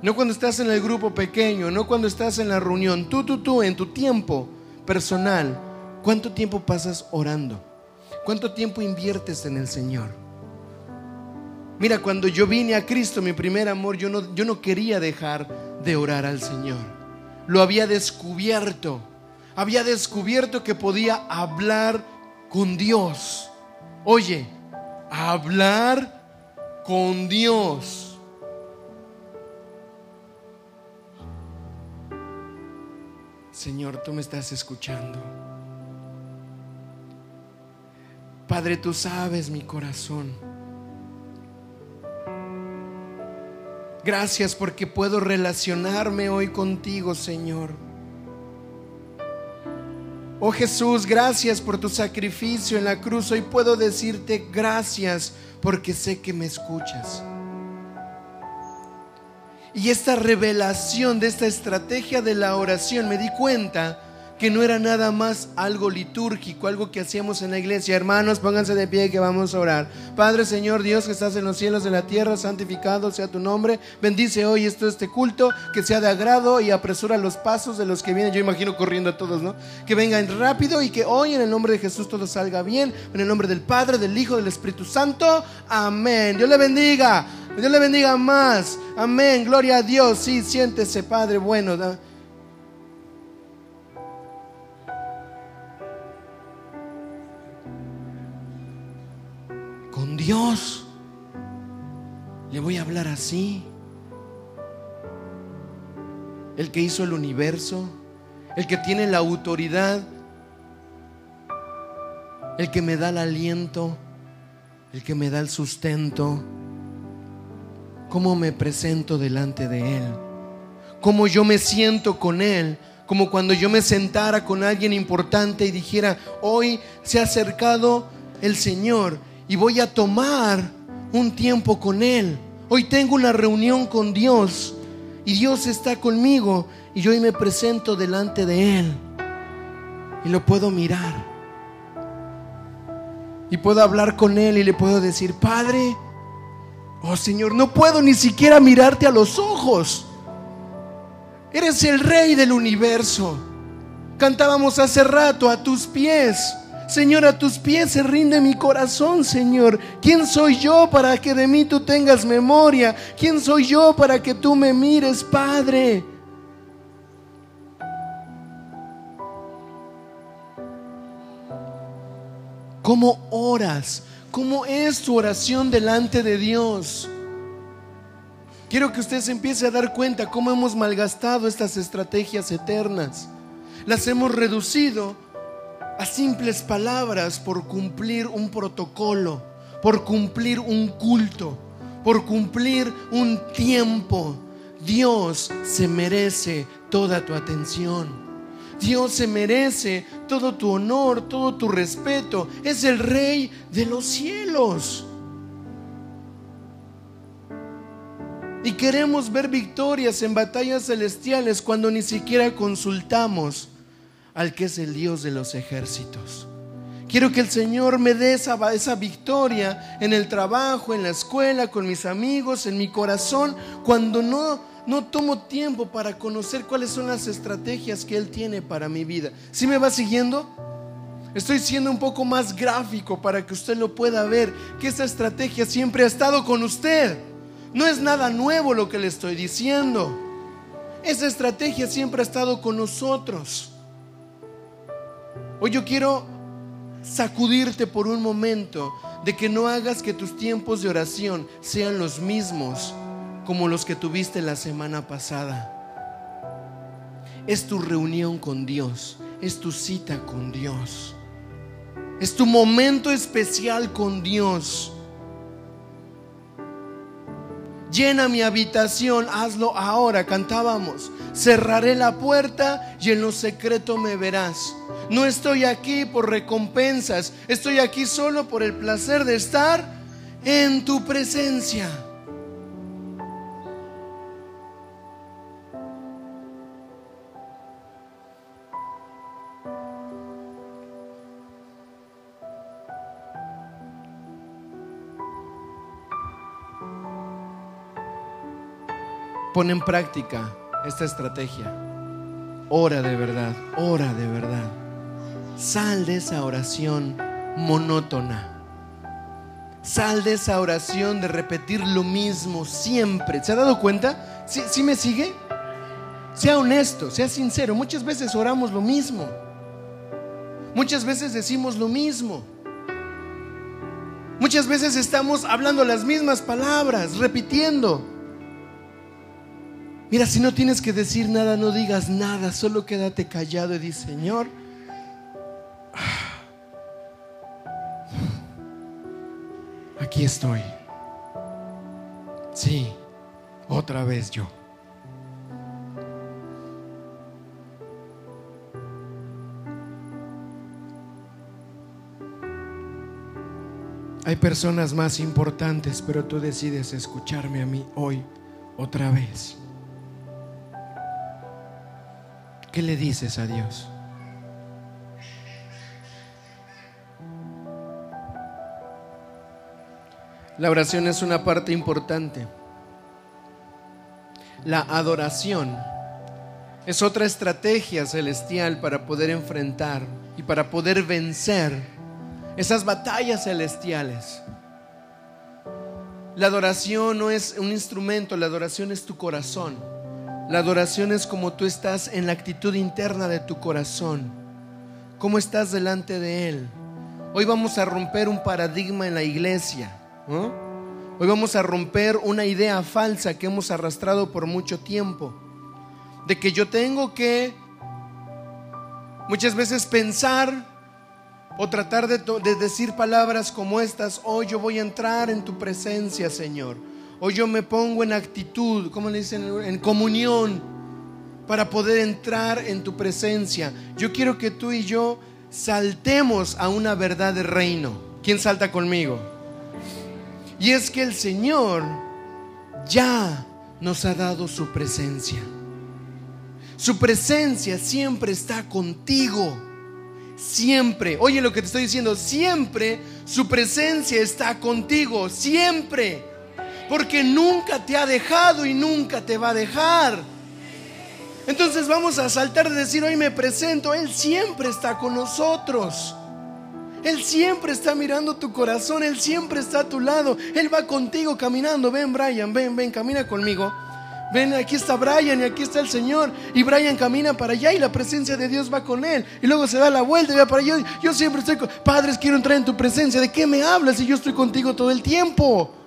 no cuando estás en el grupo pequeño, no cuando estás en la reunión, tú, tú, tú, en tu tiempo personal, ¿cuánto tiempo pasas orando? ¿Cuánto tiempo inviertes en el Señor? Mira, cuando yo vine a Cristo, mi primer amor, yo no, yo no quería dejar de orar al Señor. Lo había descubierto había descubierto que podía hablar con Dios. Oye, hablar con Dios. Señor, tú me estás escuchando. Padre, tú sabes mi corazón. Gracias porque puedo relacionarme hoy contigo, Señor. Oh Jesús, gracias por tu sacrificio en la cruz. Hoy puedo decirte gracias porque sé que me escuchas. Y esta revelación de esta estrategia de la oración me di cuenta que no era nada más algo litúrgico, algo que hacíamos en la iglesia. Hermanos, pónganse de pie que vamos a orar. Padre, Señor Dios que estás en los cielos de la tierra, santificado sea tu nombre. Bendice hoy esto este culto, que sea de agrado y apresura los pasos de los que vienen. Yo imagino corriendo a todos, ¿no? Que vengan rápido y que hoy en el nombre de Jesús todo salga bien. En el nombre del Padre, del Hijo, del Espíritu Santo. Amén. Dios le bendiga. Dios le bendiga más. Amén. Gloria a Dios. Sí, siéntese, Padre bueno. Dios. Le voy a hablar así. El que hizo el universo, el que tiene la autoridad, el que me da el aliento, el que me da el sustento. ¿Cómo me presento delante de Él? ¿Cómo yo me siento con Él? Como cuando yo me sentara con alguien importante y dijera, hoy se ha acercado el Señor y voy a tomar un tiempo con Él. Hoy tengo una reunión con Dios y Dios está conmigo y yo hoy me presento delante de Él y lo puedo mirar. Y puedo hablar con Él y le puedo decir, Padre, oh Señor, no puedo ni siquiera mirarte a los ojos. Eres el rey del universo. Cantábamos hace rato a tus pies. Señor, a tus pies se rinde mi corazón, Señor. ¿Quién soy yo para que de mí tú tengas memoria? ¿Quién soy yo para que tú me mires, Padre? ¿Cómo oras? ¿Cómo es tu oración delante de Dios? Quiero que usted se empiece a dar cuenta cómo hemos malgastado estas estrategias eternas. Las hemos reducido a simples palabras por cumplir un protocolo, por cumplir un culto, por cumplir un tiempo. Dios se merece toda tu atención. Dios se merece todo tu honor, todo tu respeto. Es el rey de los cielos. Y queremos ver victorias en batallas celestiales cuando ni siquiera consultamos al que es el Dios de los ejércitos. Quiero que el Señor me dé esa, esa, victoria en el trabajo, en la escuela, con mis amigos, en mi corazón, cuando no, no tomo tiempo para conocer cuáles son las estrategias que Él tiene para mi vida. ¿Sí me va siguiendo? Estoy siendo un poco más gráfico para que usted lo pueda ver, que esa estrategia siempre ha estado con usted. No es nada nuevo lo que le estoy diciendo. Esa estrategia siempre ha estado con nosotros. Hoy yo quiero sacudirte por un momento de que no hagas que tus tiempos de oración sean los mismos como los que tuviste la semana pasada. Es tu reunión con Dios, es tu cita con Dios, es tu momento especial con Dios. Llena mi habitación, hazlo ahora, cantábamos. Cerraré la puerta y en lo secreto me verás. No estoy aquí por recompensas, estoy aquí solo por el placer de estar en tu presencia. Pon en práctica esta estrategia. Ora de verdad, ora de verdad. Sal de esa oración monótona. Sal de esa oración de repetir lo mismo siempre. ¿Se ha dado cuenta? ¿Sí, me sigue? Sea honesto, sea sincero. Muchas veces oramos lo mismo. Muchas veces decimos lo mismo. Muchas veces estamos hablando las mismas palabras, repitiendo. Mira, si no tienes que decir nada, no digas nada, solo quédate callado y di, Señor, aquí estoy. Sí, otra vez yo. Hay personas más importantes, pero tú decides escucharme a mí hoy otra vez. ¿Qué le dices a Dios? La oración es una parte importante. La adoración es otra estrategia celestial para poder enfrentar y para poder vencer esas batallas celestiales. La adoración no es un instrumento, la adoración es tu corazón. La adoración es como tú estás en la actitud interna de tu corazón, cómo estás delante de Él. Hoy vamos a romper un paradigma en la iglesia. Hoy vamos a romper una idea falsa que hemos arrastrado por mucho tiempo. De que yo tengo que muchas veces pensar o tratar de, decir palabras como estas. Hoy yo voy a entrar en tu presencia, Señor. Hoy yo me pongo en actitud, como le dicen, en comunión para poder entrar en tu presencia. Yo quiero que tú y yo saltemos a una verdad de reino. ¿Quién salta conmigo? Y es que el Señor ya nos ha dado su presencia. Su presencia siempre está contigo. Siempre. Oye lo que te estoy diciendo. Siempre su presencia está contigo. Siempre. Porque nunca te ha dejado y nunca te va a dejar. Entonces vamos a saltar de decir, hoy me presento. Él siempre está con nosotros. Él siempre está mirando tu corazón, Él siempre está a tu lado, Él va contigo caminando. Ven, Brian, ven, ven, camina conmigo. Ven, aquí está Brian y aquí está el Señor. Y Brian camina para allá y la presencia de Dios va con él. Y luego se da la vuelta y va para allá. Yo siempre estoy con... Padres, quiero entrar en tu presencia. ¿De qué me hablas si yo estoy contigo todo el tiempo?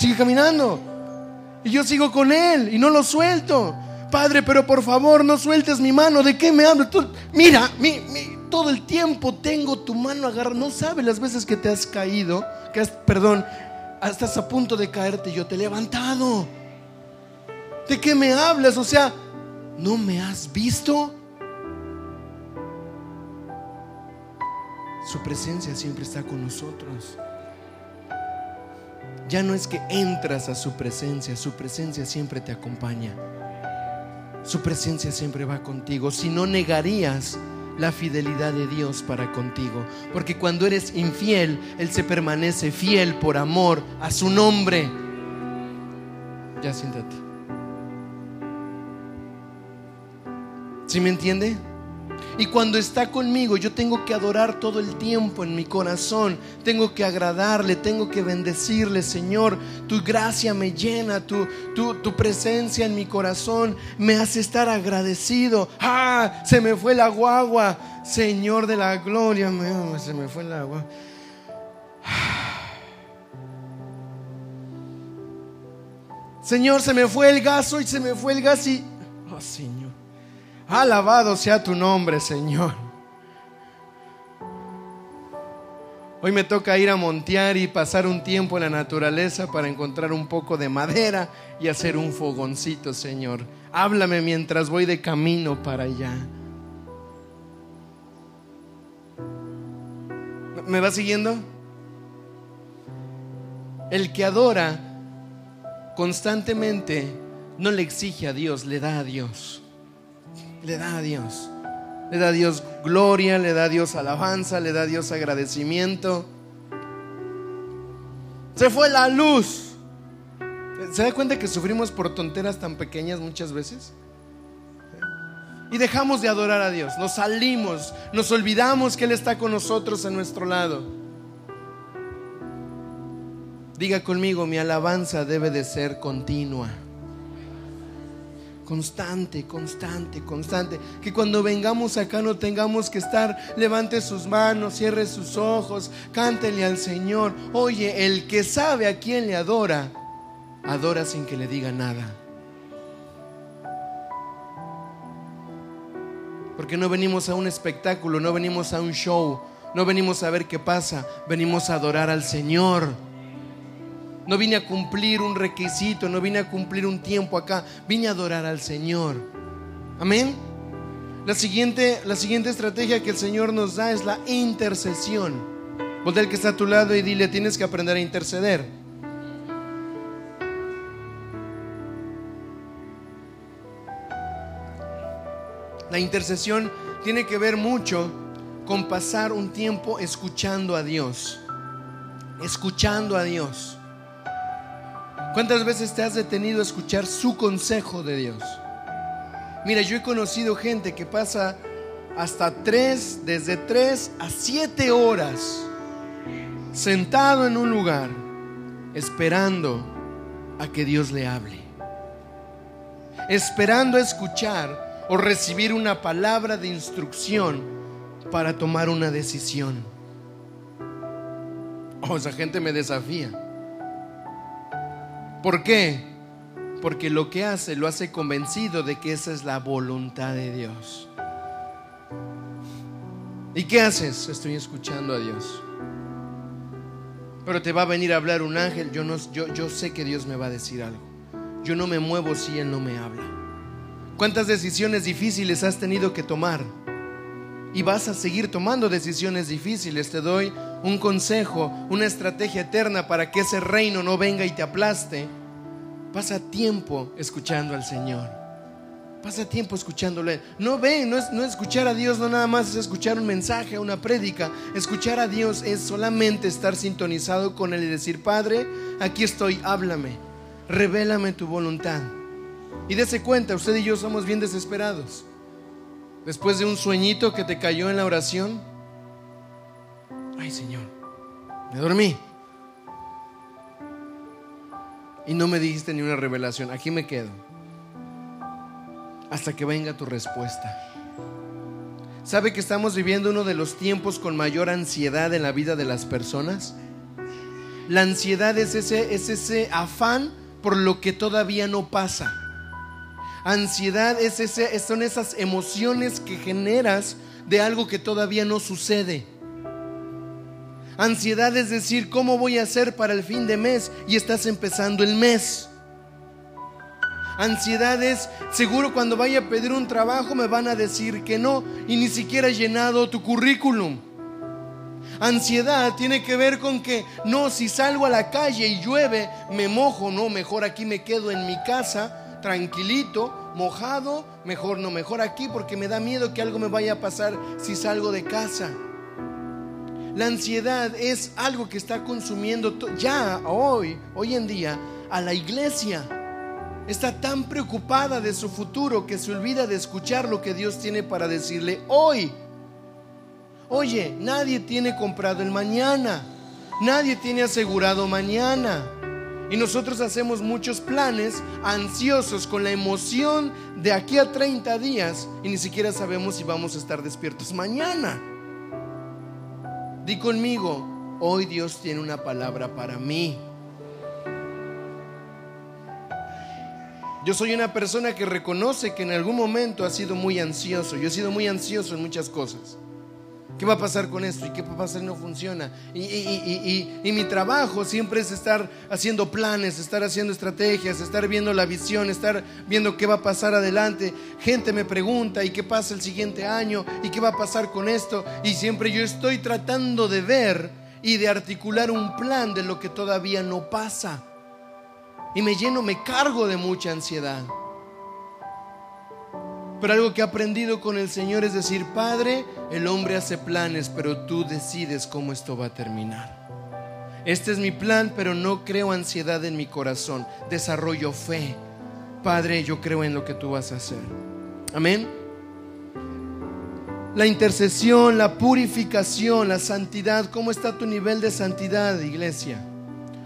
Sigue caminando. Y yo sigo con él y no lo suelto. Padre, pero por favor no sueltes mi mano. ¿De qué me hablas? Mira, mi, mi, todo el tiempo tengo tu mano agarrada. No sabes las veces que te has caído, que has, perdón, estás a punto de caerte. Yo te he levantado. ¿De qué me hablas? O sea, ¿no me has visto? Su presencia siempre está con nosotros. Ya no es que entras a su presencia, su presencia siempre te acompaña. Su presencia siempre va contigo. Si no negarías la fidelidad de Dios para contigo. Porque cuando eres infiel, Él se permanece fiel por amor a su nombre. Ya siéntate. ¿Sí me entiende? Y cuando está conmigo, yo tengo que adorar todo el tiempo en mi corazón. Tengo que agradarle, tengo que bendecirle, Señor. Tu gracia me llena, tu, tu, presencia en mi corazón me hace estar agradecido. ¡Ah! Se me fue la guagua, Señor de la gloria. Se me fue el agua. Señor, se me fue el gas hoy, se me fue el gas y... Oh, Señor. Alabado sea tu nombre, Señor. Hoy me toca ir a montear y pasar un tiempo en la naturaleza para encontrar un poco de madera y hacer un fogoncito, Señor. Háblame mientras voy de camino para allá. ¿Me va siguiendo? El que adora constantemente no le exige a Dios, le da a Dios le da a Dios. Le da a Dios gloria, le da a Dios alabanza, le da a Dios agradecimiento. Se fue la luz. ¿Se da cuenta que sufrimos por tonteras tan pequeñas muchas veces? Y dejamos de adorar a Dios. Nos salimos, nos olvidamos que Él está con nosotros a nuestro lado. Diga conmigo, mi alabanza debe de ser continua constante, constante, constante. Que cuando vengamos acá no tengamos que estar, levante sus manos, cierre sus ojos, cántele al Señor. Oye, el que sabe a quién le adora, adora sin que le diga nada. Porque no venimos a un espectáculo, no venimos a un show, no venimos a ver qué pasa, venimos a adorar al Señor. No vine a cumplir un requisito, no vine a cumplir un tiempo acá, vine a adorar al Señor. Amén. La siguiente, la siguiente estrategia que el Señor nos da es la intercesión. Voltea el que está a tu lado y dile, tienes que aprender a interceder. La intercesión tiene que ver mucho con pasar un tiempo escuchando a Dios. Escuchando a Dios. ¿Cuántas veces te has detenido a escuchar su consejo de Dios? Mira, yo he conocido gente que pasa hasta tres, desde tres a siete horas sentado en un lugar esperando a que Dios le hable. Esperando escuchar o recibir una palabra de instrucción para tomar una decisión. Oh, esa gente me desafía. ¿Por qué? Porque lo que hace lo hace convencido de que esa es la voluntad de Dios. ¿Y qué haces? Estoy escuchando a Dios. Pero te va a venir a hablar un ángel. Yo, no, yo, yo sé que Dios me va a decir algo. Yo no me muevo si Él no me habla. ¿Cuántas decisiones difíciles has tenido que tomar? Y vas a seguir tomando decisiones difíciles. Te doy un consejo, una estrategia eterna para que ese reino no venga y te aplaste. Pasa tiempo escuchando al Señor. Pasa tiempo escuchándole. No ve, no es, no escuchar a Dios, no nada más es escuchar un mensaje, una prédica. Escuchar a Dios es solamente estar sintonizado con Él y decir, Padre, aquí estoy, háblame, revélame tu voluntad. Y dése cuenta, usted y yo somos bien desesperados. Después de un sueñito que te cayó en la oración, ay Señor, me dormí. Y no me dijiste ni una revelación, aquí me quedo hasta que venga tu respuesta. ¿Sabe que estamos viviendo uno de los tiempos con mayor ansiedad en la vida de las personas? La ansiedad es ese, es ese afán por lo que todavía no pasa. Ansiedad es ese, son esas emociones que generas de algo que todavía no sucede. Ansiedad es decir, ¿cómo voy a hacer para el fin de mes? Y estás empezando el mes ansiedades. Seguro cuando vaya a pedir un trabajo me van a decir que no y ni siquiera he llenado tu currículum. Ansiedad tiene que ver con que no, si salgo a la calle y llueve, me mojo, no, mejor aquí me quedo en mi casa, tranquilito, mojado, mejor no, mejor aquí porque me da miedo que algo me vaya a pasar si salgo de casa. La ansiedad es algo que está consumiendo ya hoy, hoy en día, a la iglesia está tan preocupada de su futuro que se olvida de escuchar lo que Dios tiene para decirle hoy. Oye, nadie tiene comprado el mañana, nadie tiene asegurado mañana. Y nosotros hacemos muchos planes ansiosos con la emoción de aquí a 30 días y ni siquiera sabemos si vamos a estar despiertos mañana. Di conmigo, hoy Dios tiene una palabra para mí. Yo soy una persona que reconoce que en algún momento ha sido muy ansioso. Yo he sido muy ansioso en muchas cosas. ¿Qué va a pasar con esto? ¿Y qué va a pasar no funciona? Y, mi trabajo siempre es estar haciendo planes, estar haciendo estrategias, estar viendo la visión, estar viendo qué va a pasar adelante. Gente me pregunta, ¿y qué pasa el siguiente año? ¿Y qué va a pasar con esto? Y siempre yo estoy tratando de ver y de articular un plan de lo que todavía no pasa y me lleno, me cargo de mucha ansiedad. Pero algo que he aprendido con el Señor es decir, Padre, el hombre hace planes, pero tú decides cómo esto va a terminar. Este es mi plan, pero no creo ansiedad en mi corazón. Desarrollo fe. Padre, yo creo en lo que tú vas a hacer. Amén. La intercesión, la purificación, la santidad. ¿Cómo está tu nivel de santidad, iglesia?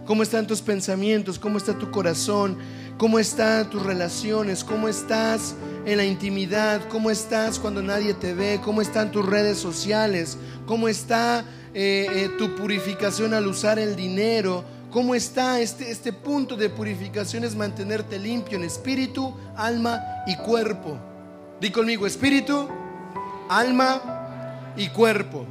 ¿Cómo están tus pensamientos? ¿Cómo está tu corazón? ¿Cómo están tus relaciones? ¿Cómo estás en la intimidad? ¿Cómo estás cuando nadie te ve? ¿Cómo están tus redes sociales? ¿Cómo está eh, eh, tu purificación al usar el dinero? ¿Cómo está este, este punto de purificación? Es mantenerte limpio en espíritu, alma y cuerpo. Di conmigo, espíritu, alma y cuerpo.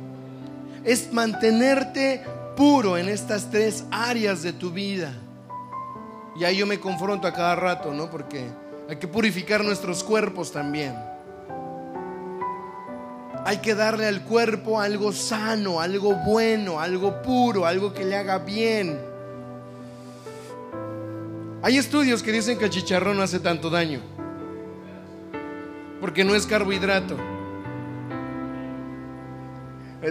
Es mantenerte puro en estas tres áreas de tu vida. Y ahí yo me confronto a cada rato, ¿no? Porque hay que purificar nuestros cuerpos también. Hay que darle al cuerpo algo sano, algo bueno, algo puro, algo que le haga bien. Hay estudios que dicen que el chicharrón no hace tanto daño, porque no es carbohidrato.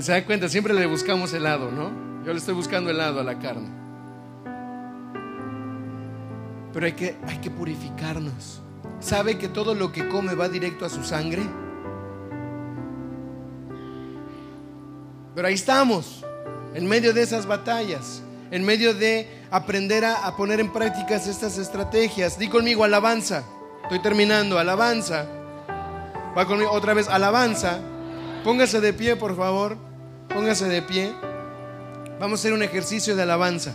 ¿Se da cuenta? Siempre le buscamos helado, ¿no? Yo le estoy buscando helado a la carne. Pero hay que, hay que purificarnos. ¿Sabe que todo lo que come va directo a su sangre? Pero ahí estamos, en medio de esas batallas, en medio de aprender a, poner en prácticas estas estrategias. Di conmigo alabanza. Estoy terminando, alabanza. Va conmigo otra vez, alabanza. Póngase de pie, por favor. Póngase de pie. Vamos a hacer un ejercicio de alabanza.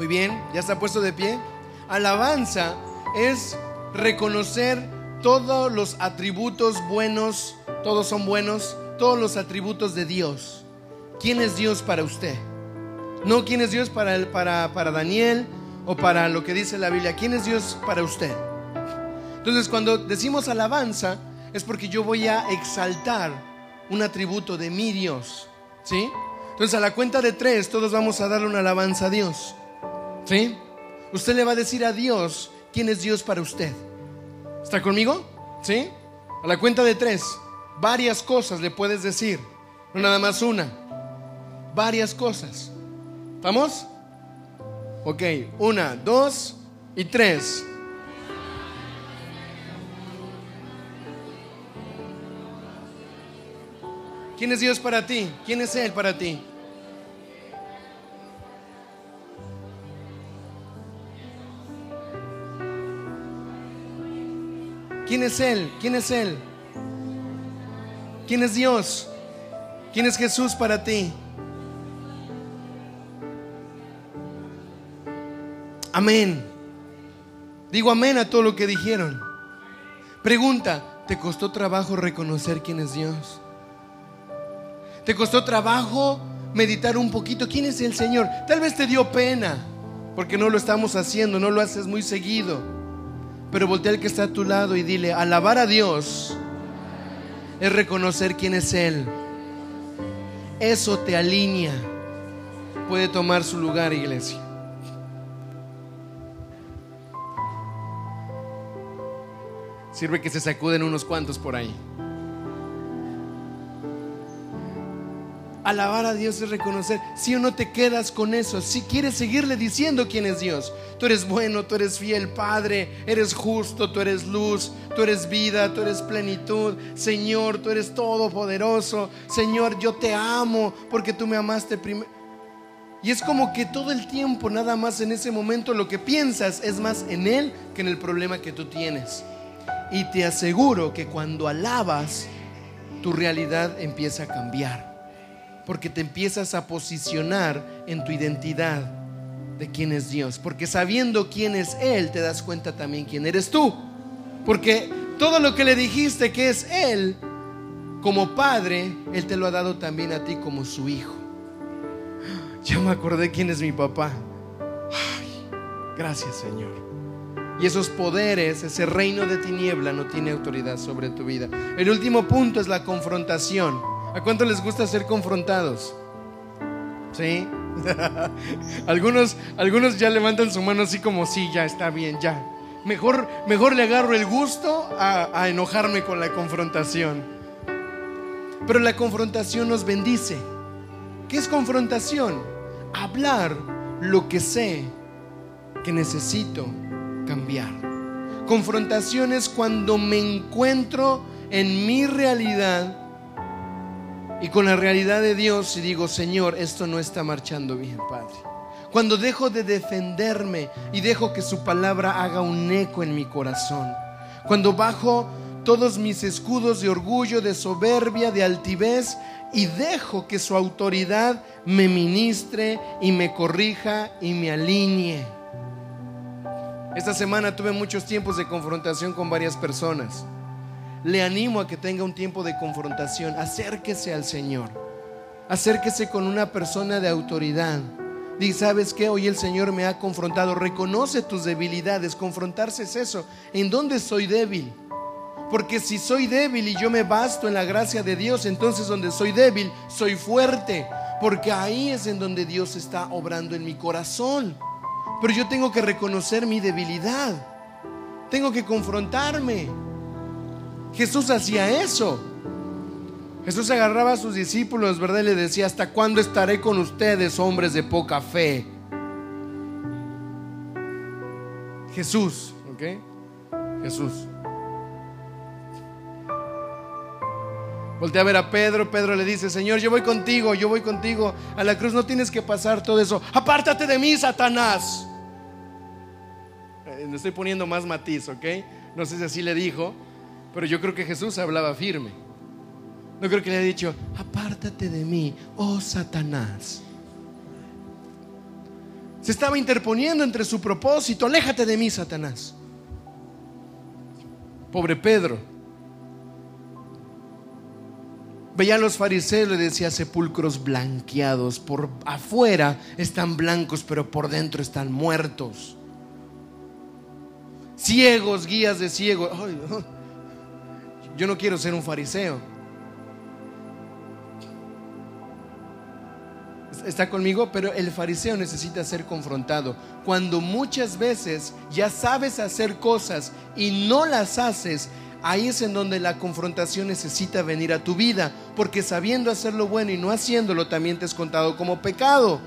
Muy bien, ya está puesto de pie. Alabanza es reconocer todos los atributos buenos, todos son buenos, todos los atributos de Dios. ¿Quién es Dios para usted? No quién es Dios para, para, para Daniel o para lo que dice la Biblia. ¿Quién es Dios para usted? Entonces cuando decimos alabanza es porque yo voy a exaltar un atributo de mi Dios. ¿Sí? Entonces a la cuenta de tres todos vamos a darle una alabanza a Dios. ¿Sí? Usted le va a decir a Dios quién es Dios para usted. ¿Está conmigo? ¿Sí? A la cuenta de tres, varias cosas le puedes decir, no nada más una, varias cosas. ¿Vamos? Ok, una, dos y tres. ¿Quién es Dios para ti? ¿Quién es Él para ti? ¿Quién es Él? ¿Quién es Él? ¿Quién es Dios? ¿Quién es Jesús para ti? Amén. Digo amén a todo lo que dijeron. Pregunta, ¿te costó trabajo reconocer quién es Dios? ¿Te costó trabajo meditar un poquito quién es el Señor? Tal vez te dio pena porque no lo estamos haciendo, no lo haces muy seguido. Pero voltea al que está a tu lado y dile, alabar a Dios es reconocer quién es Él. Eso te alinea. Puede tomar su lugar, iglesia. Sirve que se sacuden unos cuantos por ahí. Alabar a Dios es reconocer. Si o no te quedas con eso, si quieres seguirle diciendo quién es Dios. Tú eres bueno, tú eres fiel, Padre, eres justo, tú eres luz, tú eres vida, tú eres plenitud. Señor, tú eres todopoderoso. Señor, yo te amo porque tú me amaste primero. Y es como que todo el tiempo, nada más en ese momento, lo que piensas es más en Él que en el problema que tú tienes. Y te aseguro que cuando alabas, tu realidad empieza a cambiar porque te empiezas a posicionar en tu identidad de quién es Dios. Porque sabiendo quién es Él, te das cuenta también quién eres tú. Porque todo lo que le dijiste que es Él, como padre, Él te lo ha dado también a ti como su hijo. Ya me acordé quién es mi papá. gracias Señor. Y esos poderes, ese reino de tiniebla no tiene autoridad sobre tu vida. El último punto es la confrontación. ¿A cuánto les gusta ser confrontados? ¿Sí? algunos, algunos ya levantan su mano así como, sí, ya está bien, ya. Mejor, mejor le agarro el gusto a, a enojarme con la confrontación. Pero la confrontación nos bendice. ¿Qué es confrontación? Hablar lo que sé que necesito cambiar. Confrontación es cuando me encuentro en mi realidad y con la realidad de Dios y digo, Señor, esto no está marchando bien, Padre. Cuando dejo de defenderme y dejo que su palabra haga un eco en mi corazón. Cuando bajo todos mis escudos de orgullo, de soberbia, de altivez y dejo que su autoridad me ministre y me corrija y me alinee. Esta semana tuve muchos tiempos de confrontación con varias personas le animo a que tenga un tiempo de confrontación. Acérquese al Señor. Acérquese con una persona de autoridad. Dice, ¿sabes qué? Hoy el Señor me ha confrontado. Reconoce tus debilidades. Confrontarse es eso. ¿En dónde soy débil? Porque si soy débil y yo me basto en la gracia de Dios, entonces donde soy débil, soy fuerte. Porque ahí es en donde Dios está obrando en mi corazón. Pero yo tengo que reconocer mi debilidad. Tengo que confrontarme. Jesús hacía eso. Jesús agarraba a sus discípulos, ¿verdad? Y le decía, ¿hasta cuándo estaré con ustedes, hombres de poca fe? Jesús, ¿ok? Jesús. Voltea a ver a Pedro, Pedro le dice, Señor, yo voy contigo, yo voy contigo. A la cruz no tienes que pasar todo eso. Apártate de mí, Satanás. Eh, le estoy poniendo más matiz, ¿ok? No sé si así le dijo, pero yo creo que Jesús hablaba firme. No creo que le haya dicho, apártate de mí, oh Satanás. Se estaba interponiendo entre su propósito, aléjate de mí, Satanás. Pobre Pedro. Veía a los fariseos, le decía sepulcros blanqueados. Por afuera están blancos, pero por dentro están muertos. Ciegos, guías de ciegos. Yo no quiero ser un fariseo. está conmigo, pero el fariseo necesita ser confrontado. Cuando muchas veces ya sabes hacer cosas y no las haces, ahí es en donde la confrontación necesita venir a tu vida, porque sabiendo hacer lo bueno y no haciéndolo también te es contado como pecado.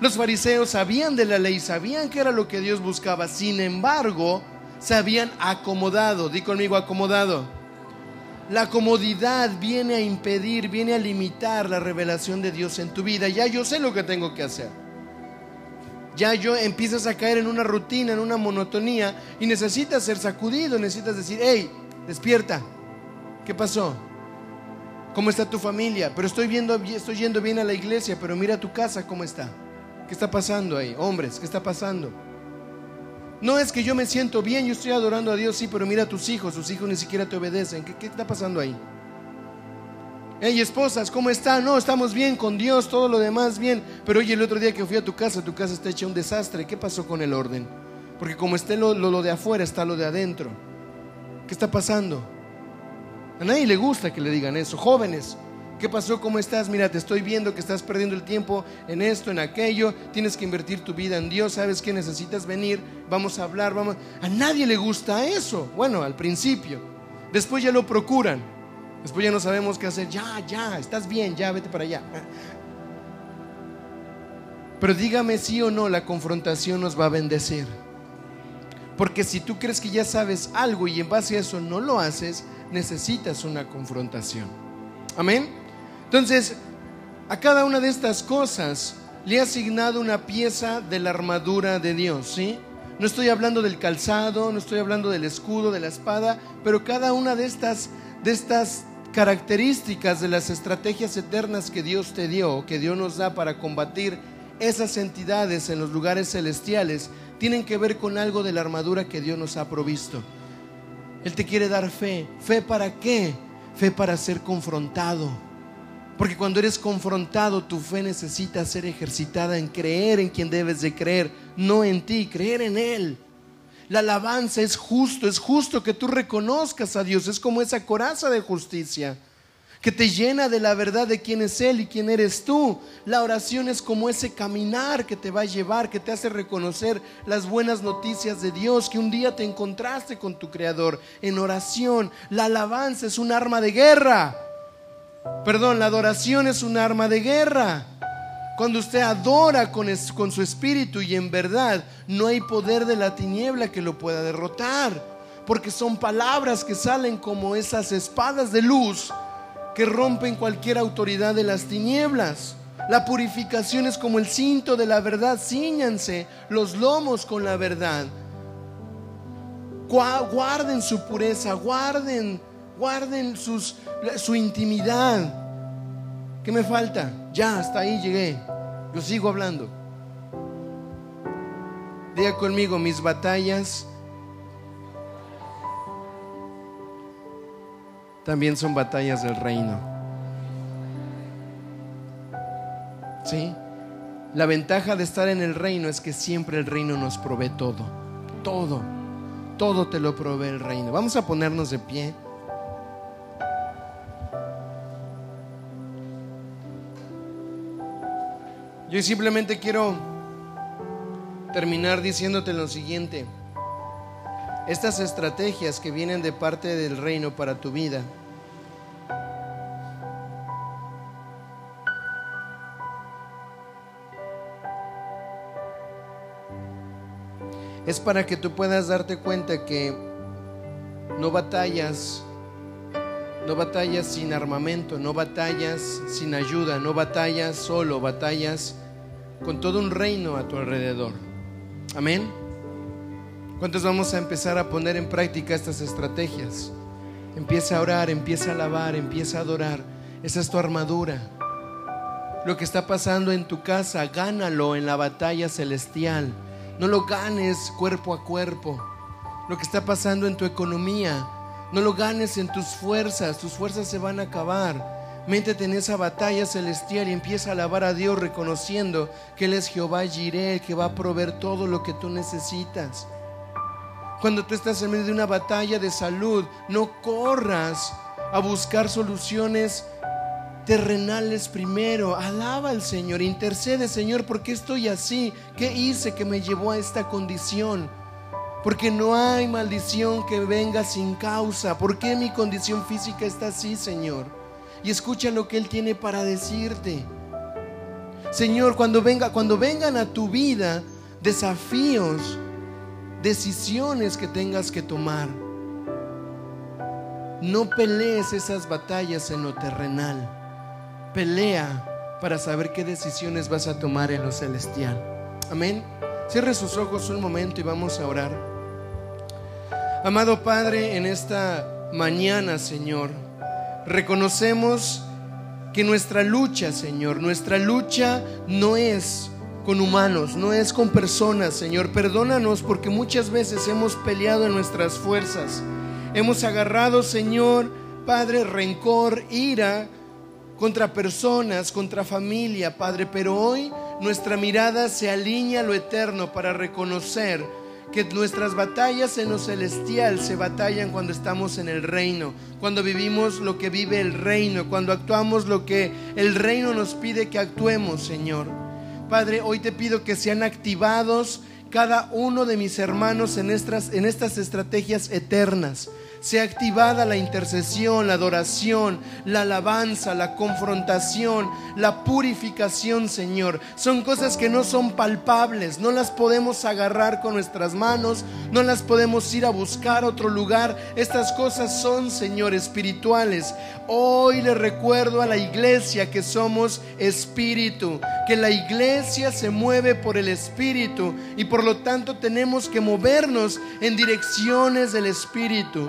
Los fariseos sabían de la ley, sabían que era lo que Dios buscaba, sin embargo, se habían acomodado, di conmigo acomodado la comodidad viene a impedir, viene a limitar la revelación de Dios en tu vida. Ya yo sé lo que tengo que hacer. Ya yo empiezas a caer en una rutina, en una monotonía y necesitas ser sacudido, necesitas decir, hey, despierta. ¿Qué pasó? ¿Cómo está tu familia? Pero estoy viendo, estoy yendo bien a la iglesia, pero mira tu casa cómo está. ¿Qué está pasando ahí? Hombres, ¿qué está pasando? No es que yo me siento bien, yo estoy adorando a Dios, sí, pero mira a tus hijos, sus hijos ni siquiera te obedecen. ¿Qué, está pasando ahí? Hey, esposas, ¿cómo están? No, estamos bien con Dios, todo lo demás bien. Pero oye, el otro día que fui a tu casa, tu casa está hecha un desastre. ¿Qué pasó con el orden? Porque como esté lo, lo de afuera, está lo de adentro. ¿Qué está pasando? A nadie le gusta que le digan eso. Jóvenes, ¿Qué pasó? ¿Cómo estás? Mira, te estoy viendo que estás perdiendo el tiempo en esto, en aquello. Tienes que invertir tu vida en Dios. ¿Sabes que necesitas venir? Vamos a hablar, vamos. A nadie le gusta eso. Bueno, al principio. Después ya lo procuran. Después ya no sabemos qué hacer. Ya, ya, estás bien, ya, vete para allá. Pero dígame sí o no, la confrontación nos va a bendecir. Porque si tú crees que ya sabes algo y en base a eso no lo haces, necesitas una confrontación. Amén. Entonces, a cada una de estas cosas le he asignado una pieza de la armadura de Dios, ¿sí? No estoy hablando del calzado, no estoy hablando del escudo, de la espada, pero cada una de estas, de estas características de las estrategias eternas que Dios te dio, que Dios nos da para combatir esas entidades en los lugares celestiales, tienen que ver con algo de la armadura que Dios nos ha provisto. Él te quiere dar fe. ¿Fe para qué? Fe para ser confrontado porque cuando eres confrontado, tu fe necesita ser ejercitada en creer en quien debes de creer, no en ti, creer en Él. La alabanza es justo, es justo que tú reconozcas a Dios, es como esa coraza de justicia que te llena de la verdad de quién es Él y quién eres tú. La oración es como ese caminar que te va a llevar, que te hace reconocer las buenas noticias de Dios, que un día te encontraste con tu Creador en oración. La alabanza es un arma de guerra. Perdón, la adoración es un arma de guerra. Cuando usted adora con, con, su espíritu y en verdad, no hay poder de la tiniebla que lo pueda derrotar. Porque son palabras que salen como esas espadas de luz que rompen cualquier autoridad de las tinieblas. La purificación es como el cinto de la verdad. Cíñanse los lomos con la verdad. Guarden su pureza, guarden guarden su intimidad. ¿Qué me falta? Ya, hasta ahí llegué. Yo sigo hablando. Diga conmigo, mis batallas también son batallas del reino. ¿Sí? La ventaja de estar en el reino es que siempre el reino nos provee todo. Todo todo te lo provee el reino. Vamos a ponernos de pie. Yo simplemente quiero terminar diciéndote lo siguiente. Estas estrategias que vienen de parte del reino para tu vida es para que tú puedas darte cuenta que no batallas, no batallas sin armamento, no batallas sin ayuda, no batallas solo, batallas con todo un reino a tu alrededor. Amén. ¿Cuántos vamos a empezar a poner en práctica estas estrategias? Empieza a orar, empieza a alabar, empieza a adorar. Esa es tu armadura. Lo que está pasando en tu casa, gánalo en la batalla celestial. No lo ganes cuerpo a cuerpo. Lo que está pasando en tu economía, no lo ganes en tus fuerzas. Tus fuerzas se van a acabar. Métete en esa batalla celestial y empieza a alabar a Dios reconociendo que Él es Jehová Jireh, el que va a proveer todo lo que tú necesitas. Cuando tú estás en medio de una batalla de salud, no corras a buscar soluciones terrenales primero. Alaba al Señor, intercede, Señor, ¿por qué estoy así? ¿Qué hice que me llevó a esta condición? Porque no hay maldición que venga sin causa. ¿Por qué mi condición física está así, Señor? Y escucha lo que Él tiene para decirte. Señor, cuando venga, cuando vengan a tu vida desafíos, decisiones que tengas que tomar, no pelees esas batallas en lo terrenal pelea para saber qué decisiones vas a tomar en lo celestial. Amén. Cierre sus ojos un momento y vamos a orar. Amado Padre, en esta mañana, Señor, reconocemos que nuestra lucha, Señor, nuestra lucha no es con humanos, no es con personas, Señor. Perdónanos porque muchas veces hemos peleado en nuestras fuerzas. Hemos agarrado, Señor, Padre, rencor, ira, contra personas, contra familia, Padre, pero hoy nuestra mirada se alinea a lo eterno para reconocer que nuestras batallas en lo celestial se batallan cuando estamos en el reino, cuando vivimos lo que vive el reino, cuando actuamos lo que el reino nos pide que actuemos, Señor. Padre, hoy te pido que sean activados cada uno de mis hermanos en estas, en estas estrategias eternas sea activada la intercesión, la adoración, la alabanza, la confrontación, la purificación, Señor. Son cosas que no son palpables, no las podemos agarrar con nuestras manos, no las podemos ir a buscar a otro lugar. Estas cosas son, Señor, espirituales. Hoy le recuerdo a la iglesia que somos espíritu, que la iglesia se mueve por el espíritu y por lo tanto tenemos que movernos en direcciones del espíritu.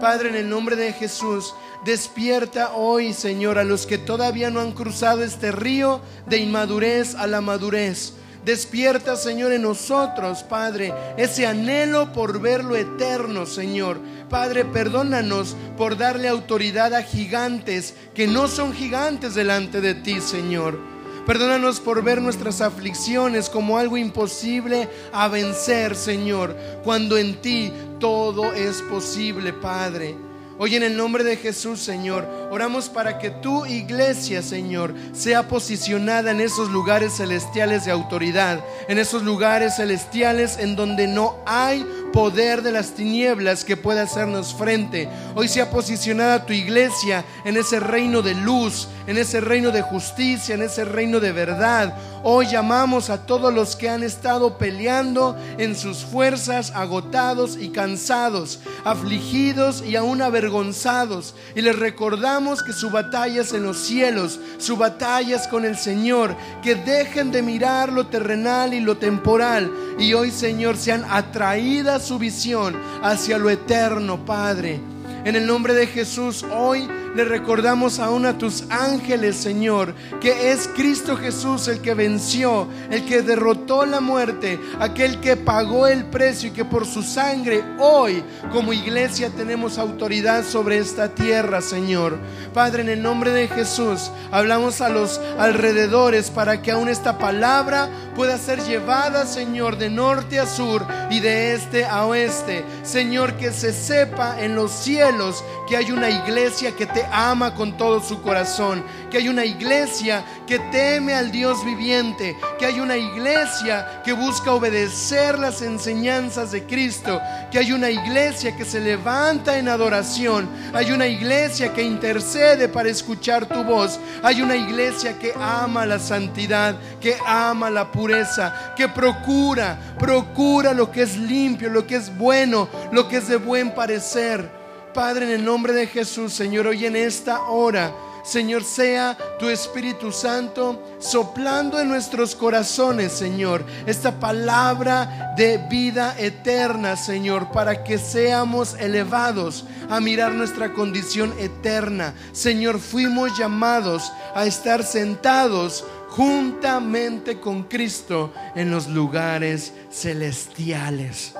Padre, en el nombre de Jesús, despierta hoy, Señor, a los que todavía no han cruzado este río de inmadurez a la madurez. Despierta, Señor, en nosotros, Padre, ese anhelo por ver lo eterno, Señor. Padre, perdónanos por darle autoridad a gigantes que no son gigantes delante de ti, Señor. Perdónanos por ver nuestras aflicciones como algo imposible a vencer, Señor, cuando en ti todo es posible, Padre. Hoy en el nombre de Jesús, Señor, oramos para que tu iglesia, Señor, sea posicionada en esos lugares celestiales de autoridad, en esos lugares celestiales en donde no hay poder de las tinieblas que pueda hacernos frente. Hoy sea posicionada tu iglesia en ese reino de luz, en ese reino de justicia, en ese reino de verdad. Hoy llamamos a todos los que han estado peleando en sus fuerzas, agotados y cansados, afligidos y aún avergonzados. Y les recordamos que su batalla es en los cielos, su batalla es con el Señor. Que dejen de mirar lo terrenal y lo temporal. Y hoy, Señor, sean atraídas su visión hacia lo eterno, Padre. En el nombre de Jesús, hoy le recordamos aún a tus ángeles, Señor, que es Cristo Jesús el que venció, el que derrotó la muerte, aquel que pagó el precio y que por su sangre hoy como iglesia tenemos autoridad sobre esta tierra, Señor. Padre, en el nombre de Jesús, hablamos a los alrededores para que aún esta palabra pueda ser llevada, Señor, de norte a sur y de este a oeste. Señor, que se sepa en los cielos que hay una iglesia que te ama con todo su corazón, que hay una iglesia que teme al Dios viviente, que hay una iglesia que busca obedecer las enseñanzas de Cristo, que hay una iglesia que se levanta en adoración, hay una iglesia que intercede para escuchar tu voz, hay una iglesia que ama la santidad, que ama la pureza, que procura, procura lo que es limpio, lo que es bueno, lo que es de buen parecer. Padre, en el nombre de Jesús, Señor, hoy en esta hora, Señor, sea tu Espíritu Santo soplando en nuestros corazones, Señor, esta palabra de vida eterna, Señor, para que seamos elevados a mirar nuestra condición eterna. Señor, fuimos llamados a estar sentados juntamente con Cristo en los lugares celestiales.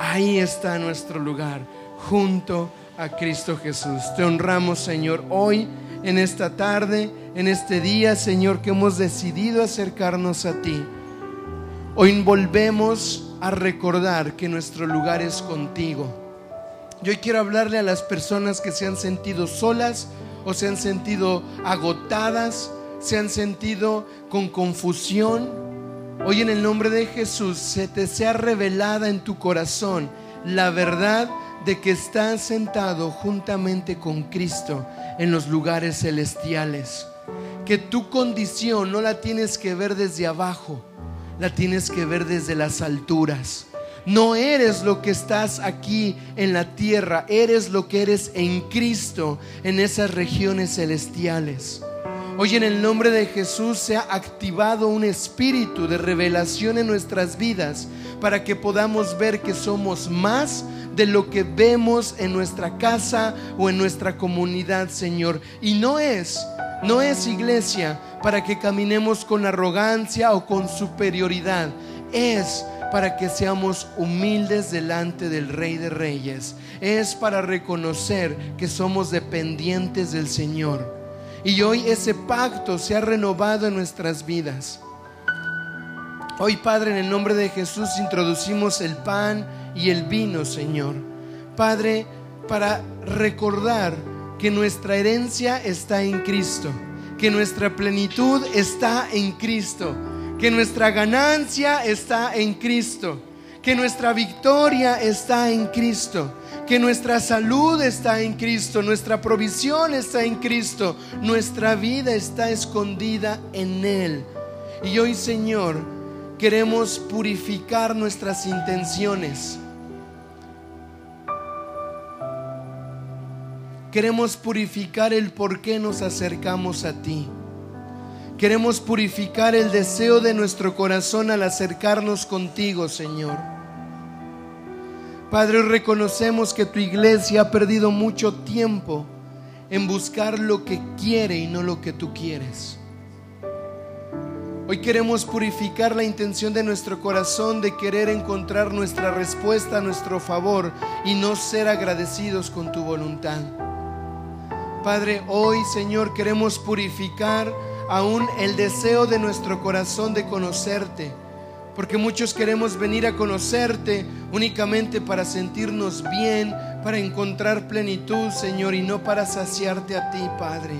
Ahí está nuestro lugar, junto a Cristo Jesús. Te honramos, Señor, hoy en esta tarde, en este día, Señor, que hemos decidido acercarnos a ti. Hoy volvemos a recordar que nuestro lugar es contigo. Yo quiero hablarle a las personas que se han sentido solas o se han sentido agotadas, se han sentido con confusión. Hoy en el nombre de Jesús se te sea revelada en tu corazón la verdad de que estás sentado juntamente con Cristo en los lugares celestiales. Que tu condición no la tienes que ver desde abajo, la tienes que ver desde las alturas. No eres lo que estás aquí en la tierra, eres lo que eres en Cristo, en esas regiones celestiales. Hoy en el nombre de Jesús se ha activado un espíritu de revelación en nuestras vidas para que podamos ver que somos más de lo que vemos en nuestra casa o en nuestra comunidad, Señor. Y no es, no es iglesia para que caminemos con arrogancia o con superioridad. Es para que seamos humildes delante del Rey de Reyes. Es para reconocer que somos dependientes del Señor. Y hoy ese pacto se ha renovado en nuestras vidas. Hoy, Padre, en el nombre de Jesús introducimos el pan y el vino, Señor. Padre, para recordar que nuestra herencia está en Cristo, que nuestra plenitud está en Cristo, que nuestra ganancia está en Cristo, que nuestra victoria está en Cristo, que nuestra salud está en Cristo, nuestra provisión está en Cristo, nuestra vida está escondida en Él. Y hoy, Señor, queremos purificar nuestras intenciones Queremos purificar el por qué nos acercamos a ti. Queremos purificar el deseo de nuestro corazón al acercarnos contigo, Señor. Padre, reconocemos que tu iglesia ha perdido mucho tiempo en buscar lo que quiere y no lo que tú quieres. Hoy queremos purificar la intención de nuestro corazón de querer encontrar nuestra respuesta a nuestro favor y no ser agradecidos con tu voluntad. Padre, hoy Señor queremos purificar aún el deseo de nuestro corazón de conocerte. Porque muchos queremos venir a conocerte únicamente para sentirnos bien, para encontrar plenitud, Señor, y no para saciarte a ti, Padre.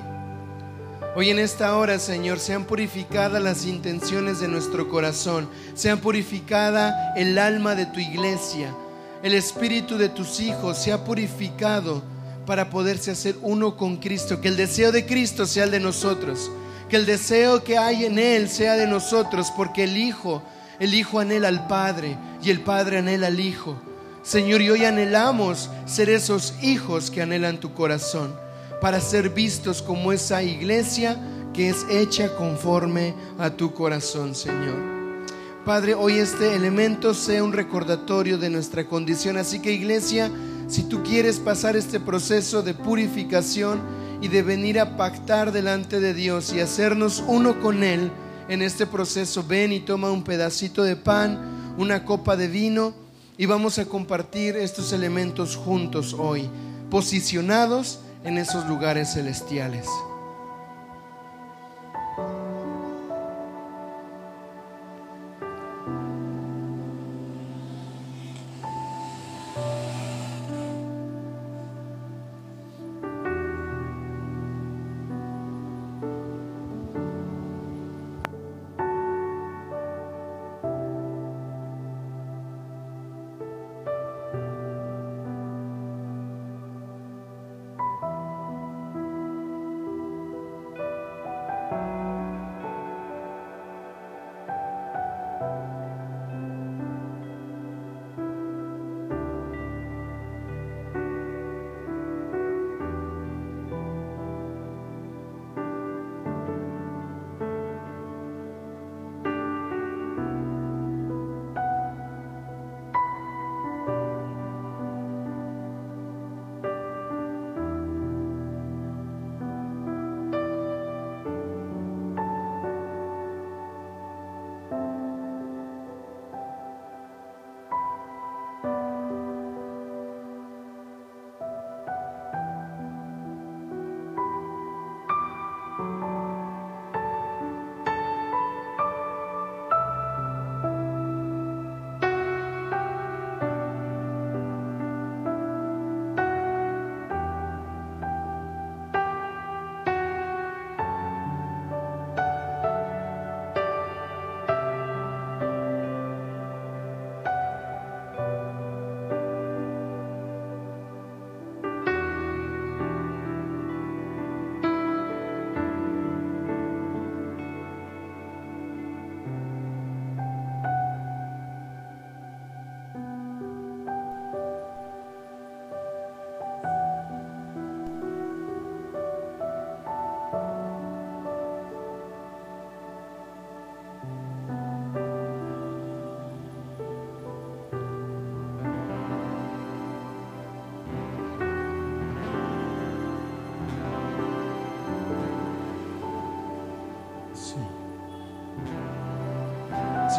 Hoy en esta hora, Señor, sean purificadas las intenciones de nuestro corazón, sean purificada el alma de tu iglesia, el espíritu de tus hijos sea purificado para poderse hacer uno con Cristo. Que el deseo de Cristo sea el de nosotros. Que el deseo que hay en Él sea de nosotros, porque el Hijo, el Hijo anhela al Padre y el Padre anhela al Hijo. Señor, y hoy anhelamos ser esos hijos que anhelan tu corazón, para ser vistos como esa iglesia que es hecha conforme a tu corazón, Señor. Padre, hoy este elemento sea un recordatorio de nuestra condición. Así que iglesia, si tú quieres pasar este proceso de purificación y de venir a pactar delante de Dios y hacernos uno con Él en este proceso, ven y toma un pedacito de pan, una copa de vino y vamos a compartir estos elementos juntos hoy, posicionados en esos lugares celestiales.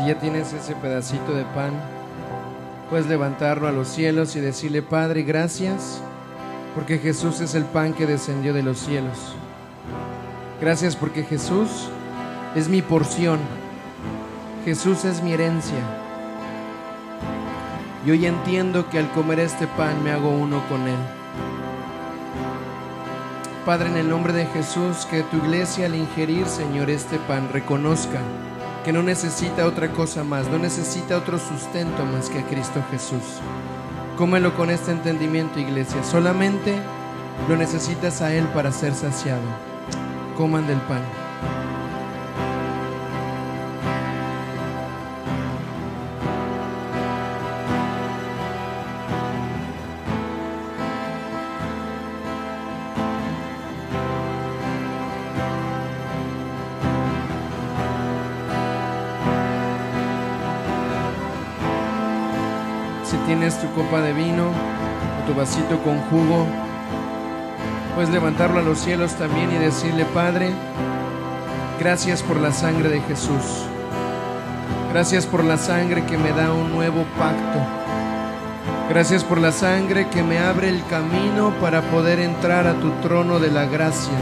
Ya tienes ese pedacito de pan, puedes levantarlo a los cielos y decirle, Padre, gracias, porque Jesús es el pan que descendió de los cielos. Gracias porque Jesús es mi porción. Jesús es mi herencia. Y hoy entiendo que al comer este pan me hago uno con Él. Padre, en el nombre de Jesús, que tu iglesia al ingerir, Señor, este pan reconozca que no necesita otra cosa más, no necesita otro sustento más que a Cristo Jesús. Cómelo con este entendimiento, iglesia. Solamente lo necesitas a Él para ser saciado. Coman del pan. Tu copa de vino o tu vasito con jugo, puedes levantarlo a los cielos también y decirle, Padre, gracias por la sangre de Jesús. Gracias por la sangre que me da un nuevo pacto. Gracias por la sangre que me abre el camino para poder entrar a tu trono de la gracia.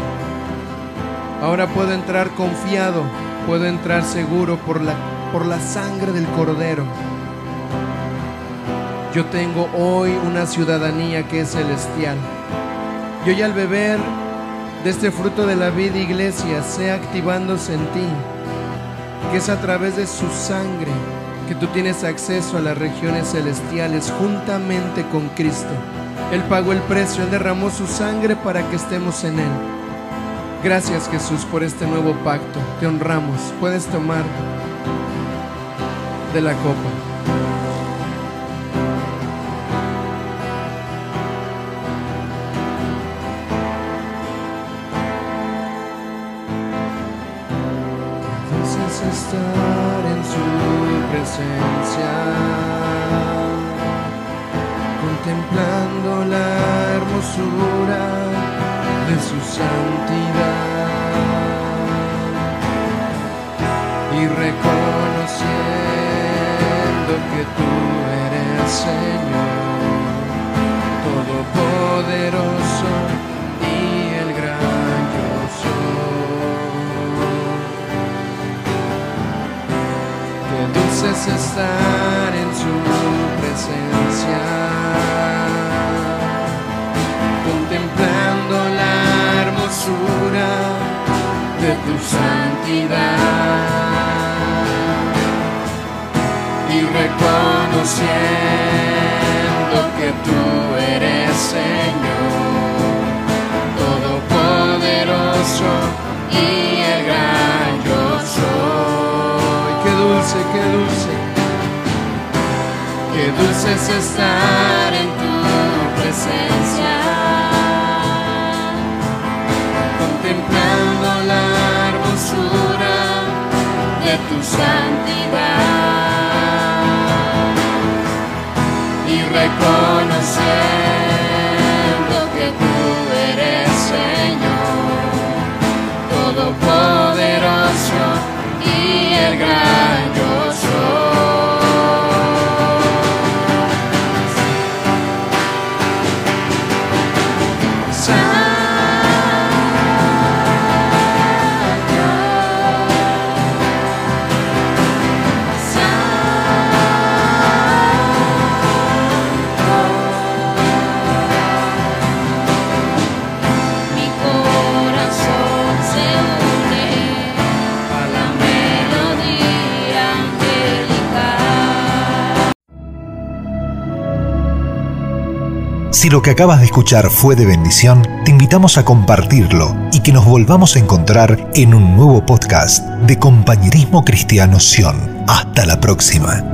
Ahora puedo entrar confiado, puedo entrar seguro por la, por la sangre del Cordero. Yo tengo hoy una ciudadanía que es celestial. Y hoy al beber de este fruto de la vida, iglesia, sea activándose en ti, que es a través de su sangre que tú tienes acceso a las regiones celestiales juntamente con Cristo. Él pagó el precio, Él derramó su sangre para que estemos en Él. Gracias Jesús por este nuevo pacto. Te honramos. Puedes tomar de la copa. En su presencia, contemplando la hermosura de su santidad y reconociendo que tú eres Señor, Todopoderoso es estar en su presencia, contemplando la hermosura de tu santidad. Y reconociendo que tú eres Señor, Todopoderoso qué dulce, qué dulce es estar en tu presencia, contemplando la hermosura de tu santidad y reconociendo que tú eres Señor, Todopoderoso y el gran Si lo que acabas de escuchar fue de bendición, te invitamos a compartirlo y que nos volvamos a encontrar en un nuevo podcast de Compañerismo Cristiano Sion. Hasta la próxima.